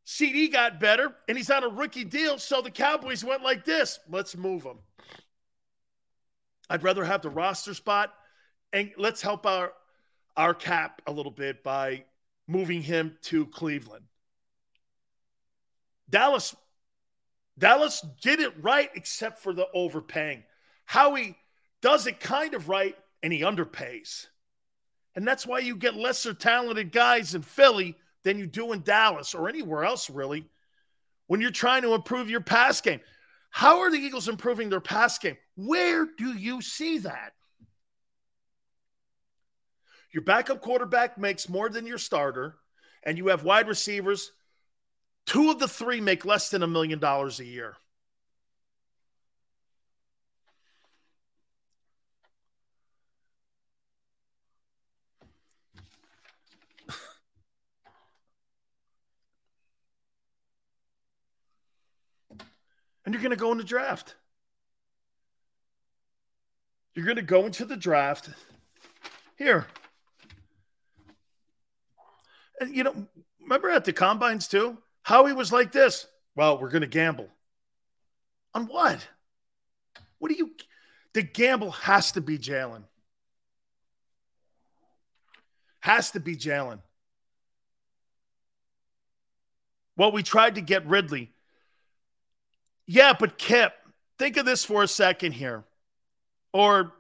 CeeDee got better, and he's on a rookie deal. So the Cowboys went like this let's move him. I'd rather have the roster spot, and let's help our, our cap a little bit by moving him to Cleveland. Dallas Dallas did it right except for the overpaying. Howie does it kind of right and he underpays. And that's why you get lesser talented guys in Philly than you do in Dallas or anywhere else, really, when you're trying to improve your pass game. How are the Eagles improving their pass game? Where do you see that? Your backup quarterback makes more than your starter, and you have wide receivers. Two of the three make less than a million dollars a year. And you're going to go in the draft. You're going to go into the draft here. And, you know, remember at the combines too? Howie was like this. Well, we're going to gamble. On what? What do you. The gamble has to be Jalen. Has to be Jalen. Well, we tried to get Ridley. Yeah, but Kip, think of this for a second here. Or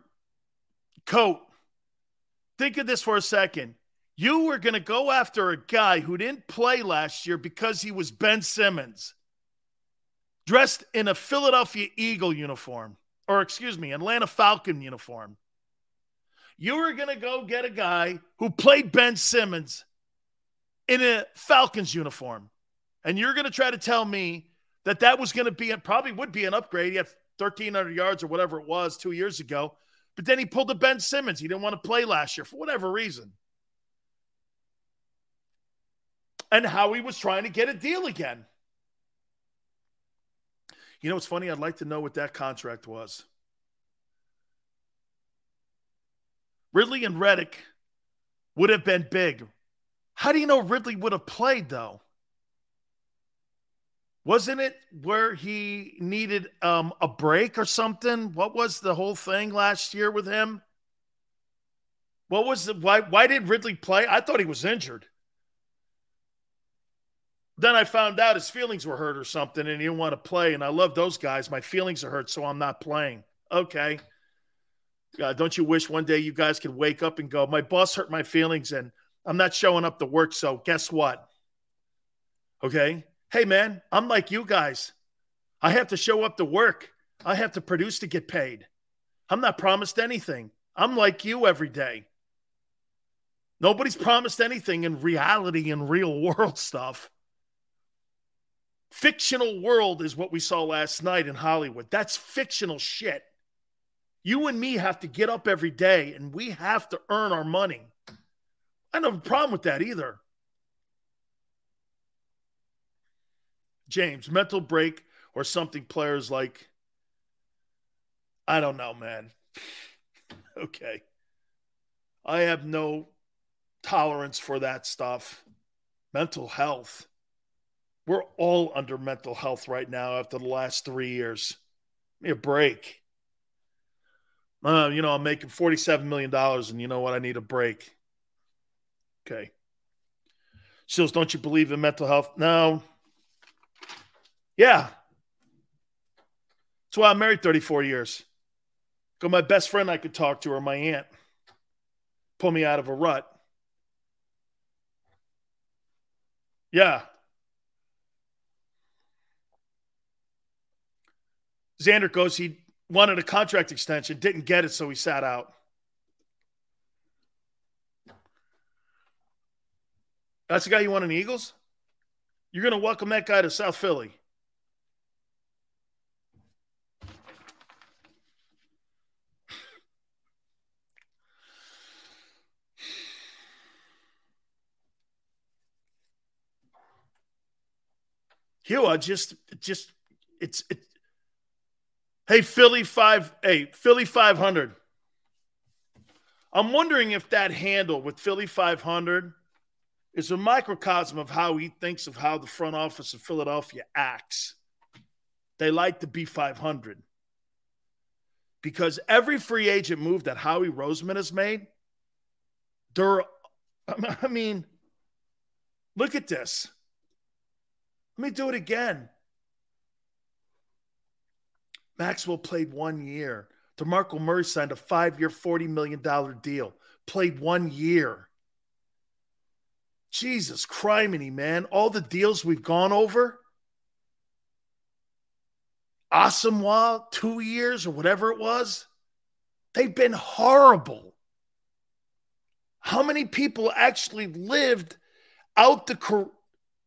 Coat, think of this for a second. You were going to go after a guy who didn't play last year because he was Ben Simmons, dressed in a Philadelphia Eagle uniform, or excuse me, Atlanta Falcon uniform. You were going to go get a guy who played Ben Simmons in a Falcons uniform. And you're going to try to tell me that that was going to be, probably would be an upgrade. He had 1,300 yards or whatever it was two years ago. But then he pulled the Ben Simmons. He didn't want to play last year for whatever reason. And Howie was trying to get a deal again. You know, it's funny. I'd like to know what that contract was. Ridley and Reddick would have been big. How do you know Ridley would have played, though? Wasn't it where he needed um, a break or something? What was the whole thing last year with him? What was the why? Why did Ridley play? I thought he was injured. Then I found out his feelings were hurt or something, and he didn't want to play. And I love those guys. My feelings are hurt, so I'm not playing. Okay. Uh, don't you wish one day you guys could wake up and go, my boss hurt my feelings, and I'm not showing up to work. So guess what? Okay. Hey, man, I'm like you guys. I have to show up to work, I have to produce to get paid. I'm not promised anything. I'm like you every day. Nobody's promised anything in reality and real world stuff. Fictional world is what we saw last night in Hollywood. That's fictional shit. You and me have to get up every day and we have to earn our money. I don't have a problem with that either. James, mental break or something players like, I don't know, man. okay. I have no tolerance for that stuff. Mental health. We're all under mental health right now after the last three years. Give me a break. Uh, you know, I'm making $47 million, and you know what? I need a break. Okay. Sills, don't you believe in mental health? No. Yeah. That's why I'm married 34 years. Got my best friend I could talk to or my aunt. Pull me out of a rut. Yeah. Xander goes, he wanted a contract extension, didn't get it, so he sat out. That's the guy you want in the Eagles? You're going to welcome that guy to South Philly. Hugh, just, just, it's, it. Hey, Philly five, hey, Philly five hundred. I'm wondering if that handle with Philly five hundred is a microcosm of how he thinks of how the front office of Philadelphia acts. They like to be 500 because every free agent move that Howie Roseman has made, they're, I mean, look at this. Let me do it again. Maxwell played one year. DeMarco Murray signed a five year, $40 million deal, played one year. Jesus criminy, man. All the deals we've gone over. Asomugha, two years or whatever it was. They've been horrible. How many people actually lived out the,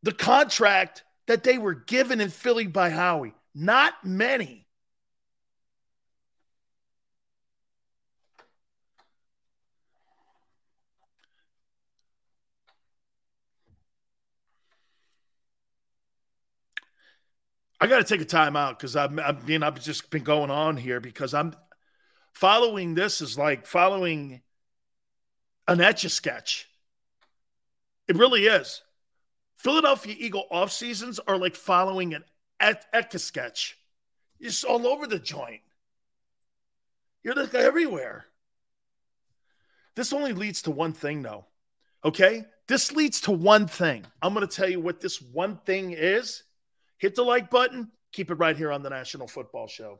the contract that they were given in Philly by Howie? Not many. I got to take a time out because I'm, I mean, I've just been going on here because I'm following this is like following an etch a sketch. It really is. Philadelphia Eagle off seasons are like following an etch a sketch. It's all over the joint. You're like everywhere. This only leads to one thing, though. Okay? This leads to one thing. I'm going to tell you what this one thing is Hit the like button. Keep it right here on the National Football Show.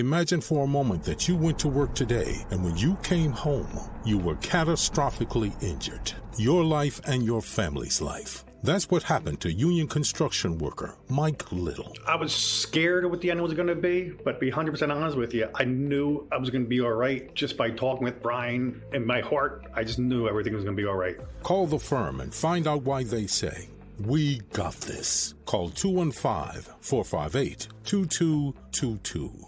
Imagine for a moment that you went to work today and when you came home, you were catastrophically injured. Your life and your family's life. That's what happened to union construction worker Mike Little. I was scared of what the end was going to be, but to be 100% honest with you, I knew I was going to be all right just by talking with Brian. In my heart, I just knew everything was going to be all right. Call the firm and find out why they say, We got this. Call 215 458 2222.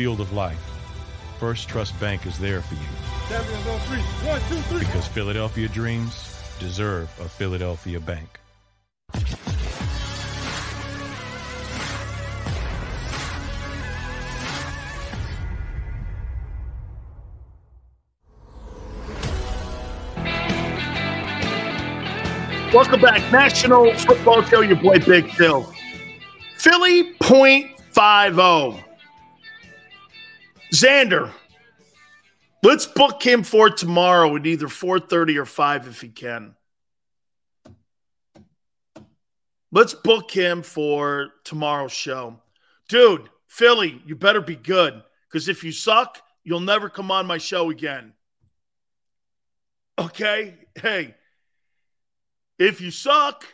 field of life, First Trust Bank is there for you. One, two, three. Because Philadelphia dreams deserve a Philadelphia bank. Welcome back. National Football Show, your boy Big Phil. Philly point five zero. Xander, let's book him for tomorrow at either 4:30 or 5 if he can. Let's book him for tomorrow's show. Dude, Philly, you better be good because if you suck, you'll never come on my show again. Okay? Hey, if you suck,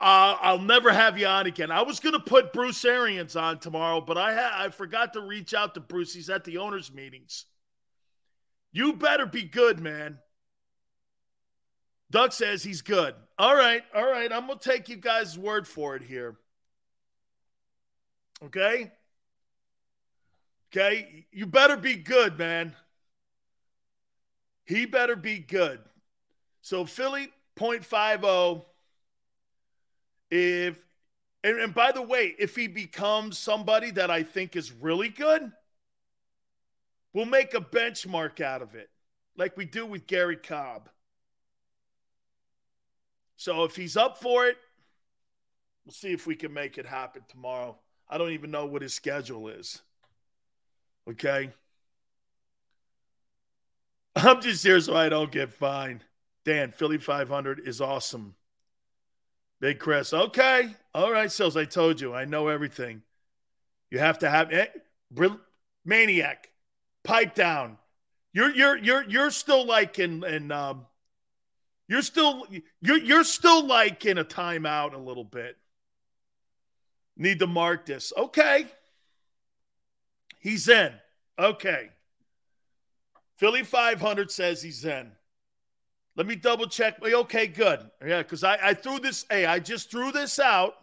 uh, I'll never have you on again. I was going to put Bruce Arians on tomorrow, but I ha- I forgot to reach out to Bruce. He's at the owners' meetings. You better be good, man. Doug says he's good. All right, all right. I'm going to take you guys' word for it here. Okay? Okay? You better be good, man. He better be good. So, Philly, 0.50. If and, and by the way, if he becomes somebody that I think is really good, we'll make a benchmark out of it, like we do with Gary Cobb. So if he's up for it, we'll see if we can make it happen tomorrow. I don't even know what his schedule is. Okay. I'm just here so I don't get fined. Dan, Philly 500 is awesome. Big Chris. Okay. All right, Sills. I told you. I know everything. You have to have eh, maniac. Pipe down. You're you're you're you're still like in in um you're still you're you're still like in a timeout a little bit. Need to mark this. Okay. He's in. Okay. Philly 500 says he's in. Let me double check. Okay, good. Yeah, because I, I threw this. Hey, I just threw this out.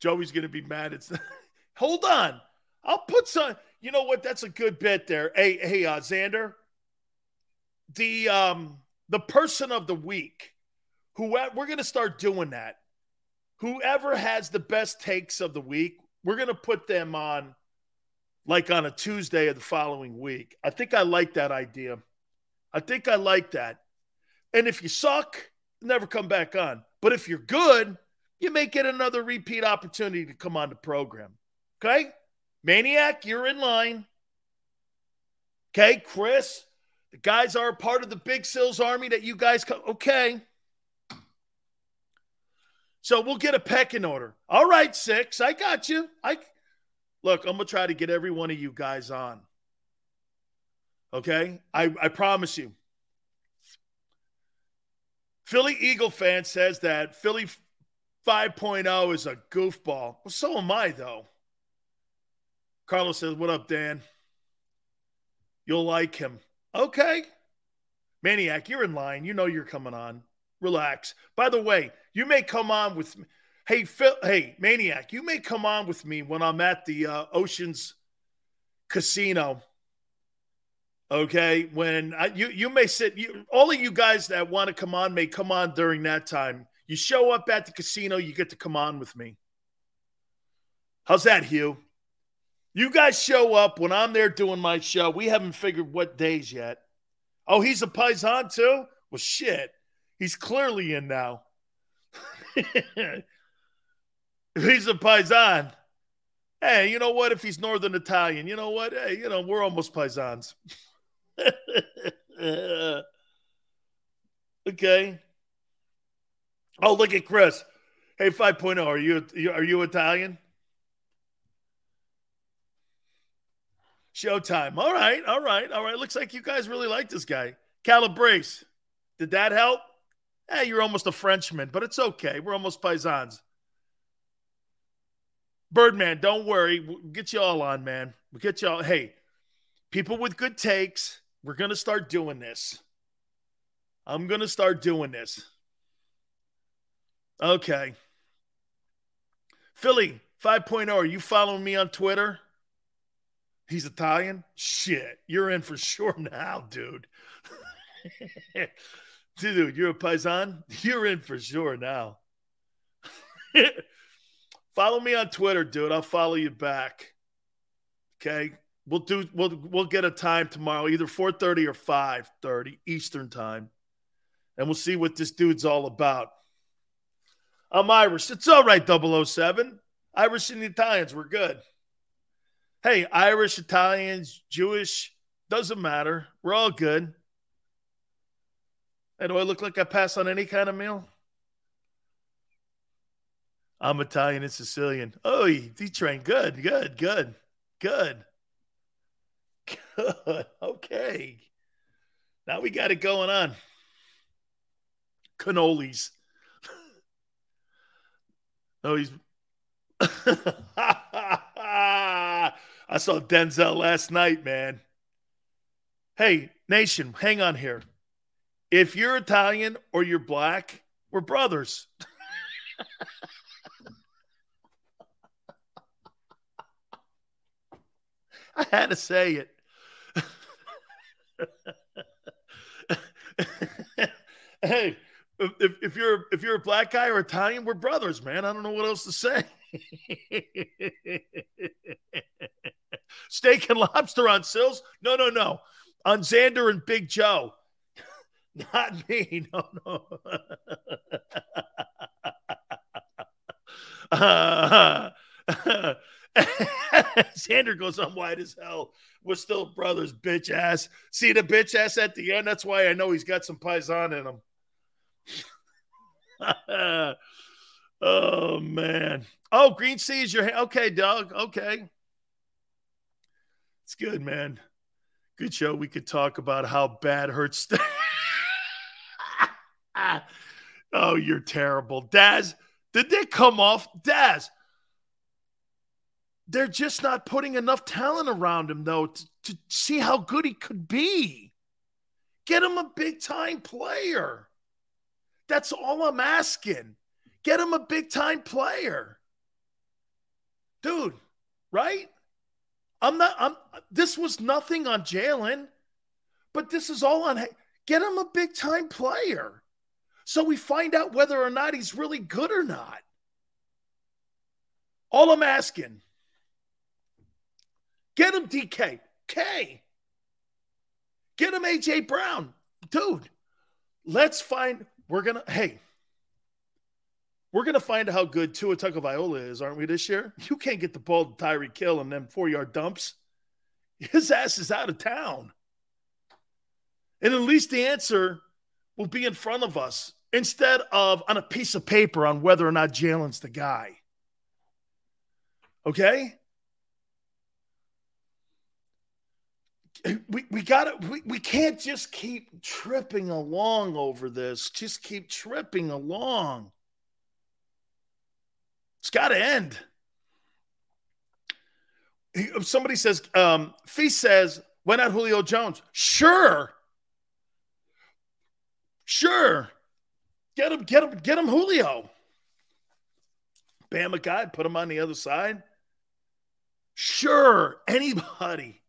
Joey's to be mad. It's hold on. I'll put some. You know what? That's a good bit there. Hey, hey, uh, Xander. The um the person of the week. Who we're to start doing that. Whoever has the best takes of the week, we're to put them on like on a Tuesday of the following week. I think I like that idea. I think I like that. And if you suck, never come back on. But if you're good, you may get another repeat opportunity to come on the program. Okay? Maniac, you're in line. Okay, Chris, the guys are a part of the Big Sills Army that you guys come. Okay. So we'll get a pecking order. All right, six. I got you. I look, I'm gonna try to get every one of you guys on. Okay? I, I promise you. Philly Eagle fan says that Philly 5.0 is a goofball. Well, so am I, though. Carlos says, What up, Dan? You'll like him. Okay. Maniac, you're in line. You know you're coming on. Relax. By the way, you may come on with me. Hey, Phil, hey, Maniac, you may come on with me when I'm at the uh, Oceans Casino Okay, when I, you you may sit, you, all of you guys that want to come on may come on during that time. You show up at the casino, you get to come on with me. How's that, Hugh? You guys show up when I'm there doing my show. We haven't figured what days yet. Oh, he's a paisan too. Well, shit, he's clearly in now. he's a paisan, hey, you know what? If he's Northern Italian, you know what? Hey, you know we're almost paisans. okay. Oh, look at Chris. Hey, 5.0, are you are you Italian? Showtime. All right, all right, all right. Looks like you guys really like this guy. Calabrese. Did that help? Hey, you're almost a Frenchman, but it's okay. We're almost paisans. Birdman, don't worry. We'll get you all on, man. We'll get you all. Hey, people with good takes, we're going to start doing this. I'm going to start doing this. Okay. Philly 5.0, are you following me on Twitter? He's Italian? Shit, you're in for sure now, dude. dude, you're a paisan? You're in for sure now. follow me on Twitter, dude. I'll follow you back. Okay. We'll do we'll we'll get a time tomorrow, either 4:30 or 5:30 Eastern time. And we'll see what this dude's all about. I'm Irish. It's all right, 007. Irish and Italians, we're good. Hey, Irish, Italians, Jewish, doesn't matter. We're all good. Hey, do I look like I pass on any kind of meal? I'm Italian and Sicilian. Oh, he trained good, good, good, good. Good. Okay. Now we got it going on. Cannolis. oh, he's. I saw Denzel last night, man. Hey, nation, hang on here. If you're Italian or you're black, we're brothers. I had to say it. hey, if, if you're if you're a black guy or Italian, we're brothers, man. I don't know what else to say. Steak and lobster on Sills? No, no, no. On Xander and Big Joe. Not me. No, no. uh, Xander goes, I'm white as hell. We're still brothers, bitch ass. See the bitch ass at the end? That's why I know he's got some paisan in him. oh, man. Oh, Green Sea is your. Okay, Doug. Okay. It's good, man. Good show. We could talk about how bad hurts. oh, you're terrible. Daz, did they come off? Daz, they're just not putting enough talent around him, though, to, to see how good he could be. Get him a big time player. That's all I'm asking. Get him a big time player. Dude, right? I'm not, I'm, this was nothing on Jalen, but this is all on, get him a big time player. So we find out whether or not he's really good or not. All I'm asking Get him DK. K. Get him AJ Brown. Dude, let's find we're gonna hey. We're gonna find how good Tua Tagovailoa is, aren't we, this year? You can't get the ball to Tyreek Hill and then four-yard dumps. His ass is out of town. And at least the answer will be in front of us instead of on a piece of paper on whether or not Jalen's the guy. Okay? we, we got to we, we can't just keep tripping along over this. Just keep tripping along. It's got to end somebody says um feast says why not julio jones? Sure. Sure. Get him get him get him julio. Bama guy put him on the other side. Sure. Anybody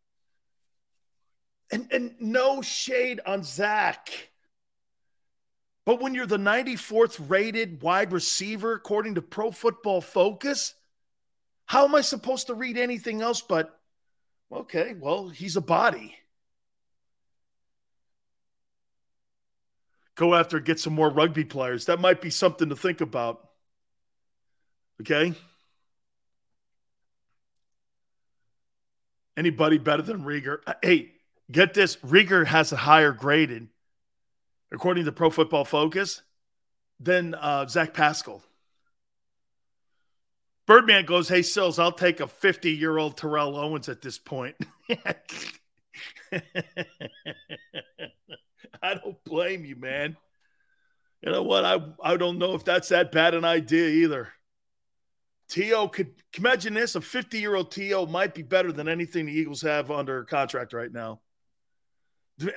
and, and no shade on Zach. But when you're the 94th rated wide receiver, according to Pro Football Focus, how am I supposed to read anything else but, okay, well, he's a body. Go after get some more rugby players. That might be something to think about. Okay? Anybody better than Reagor? Uh, hey, Get this Reagor has a higher graded, according to Pro Football Focus, than uh, Zach Pascal. Birdman goes, Hey, Sills, I'll take a 50 year old Terrell Owens at this point. I don't blame you, man. You know what? I, I don't know if that's that bad an idea either. T.O. could imagine this a 50 year old T.O. might be better than anything the Eagles have under contract right now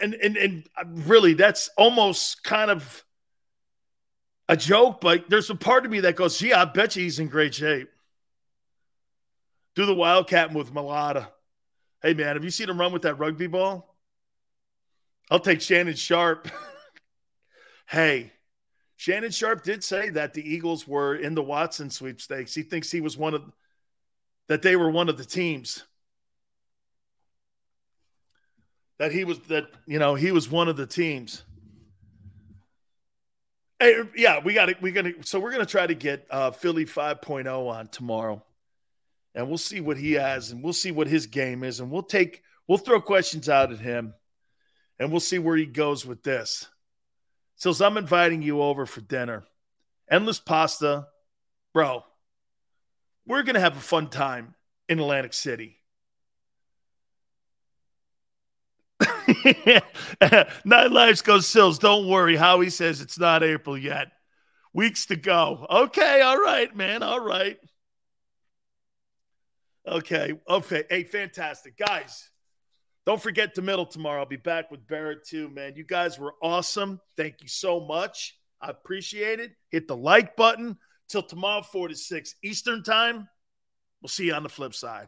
and and and really that's almost kind of a joke, but there's a part of me that goes, "Gee, I bet you he's in great shape." Do the Wildcat with Mailata. Hey, man, have you seen him run with that rugby ball? I'll take Shannon Sharpe. hey, Shannon Sharpe did say that the Eagles were in the Watson sweepstakes. He thinks he was one of that they were one of the teams. That he was that you know he was one of the teams. Hey, yeah, we got it. We're gonna so we're gonna try to get uh, Philly 5.0 on tomorrow, and we'll see what he has, and we'll see what his game is, and we'll take we'll throw questions out at him, and we'll see where he goes with this. So I'm inviting you over for dinner. Endless pasta, bro. We're gonna have a fun time in Atlantic City. Nine lives goes Sills. Don't worry. Howie says it's not April yet. Weeks to go. Okay, all right, man. All right. Okay. Okay. Hey, fantastic. Guys, don't forget the middle tomorrow. I'll be back with Barrett too, man. You guys were awesome. Thank you so much. I appreciate it. Hit the like button. Till tomorrow, 4 to 6 Eastern time. We'll see you on the flip side.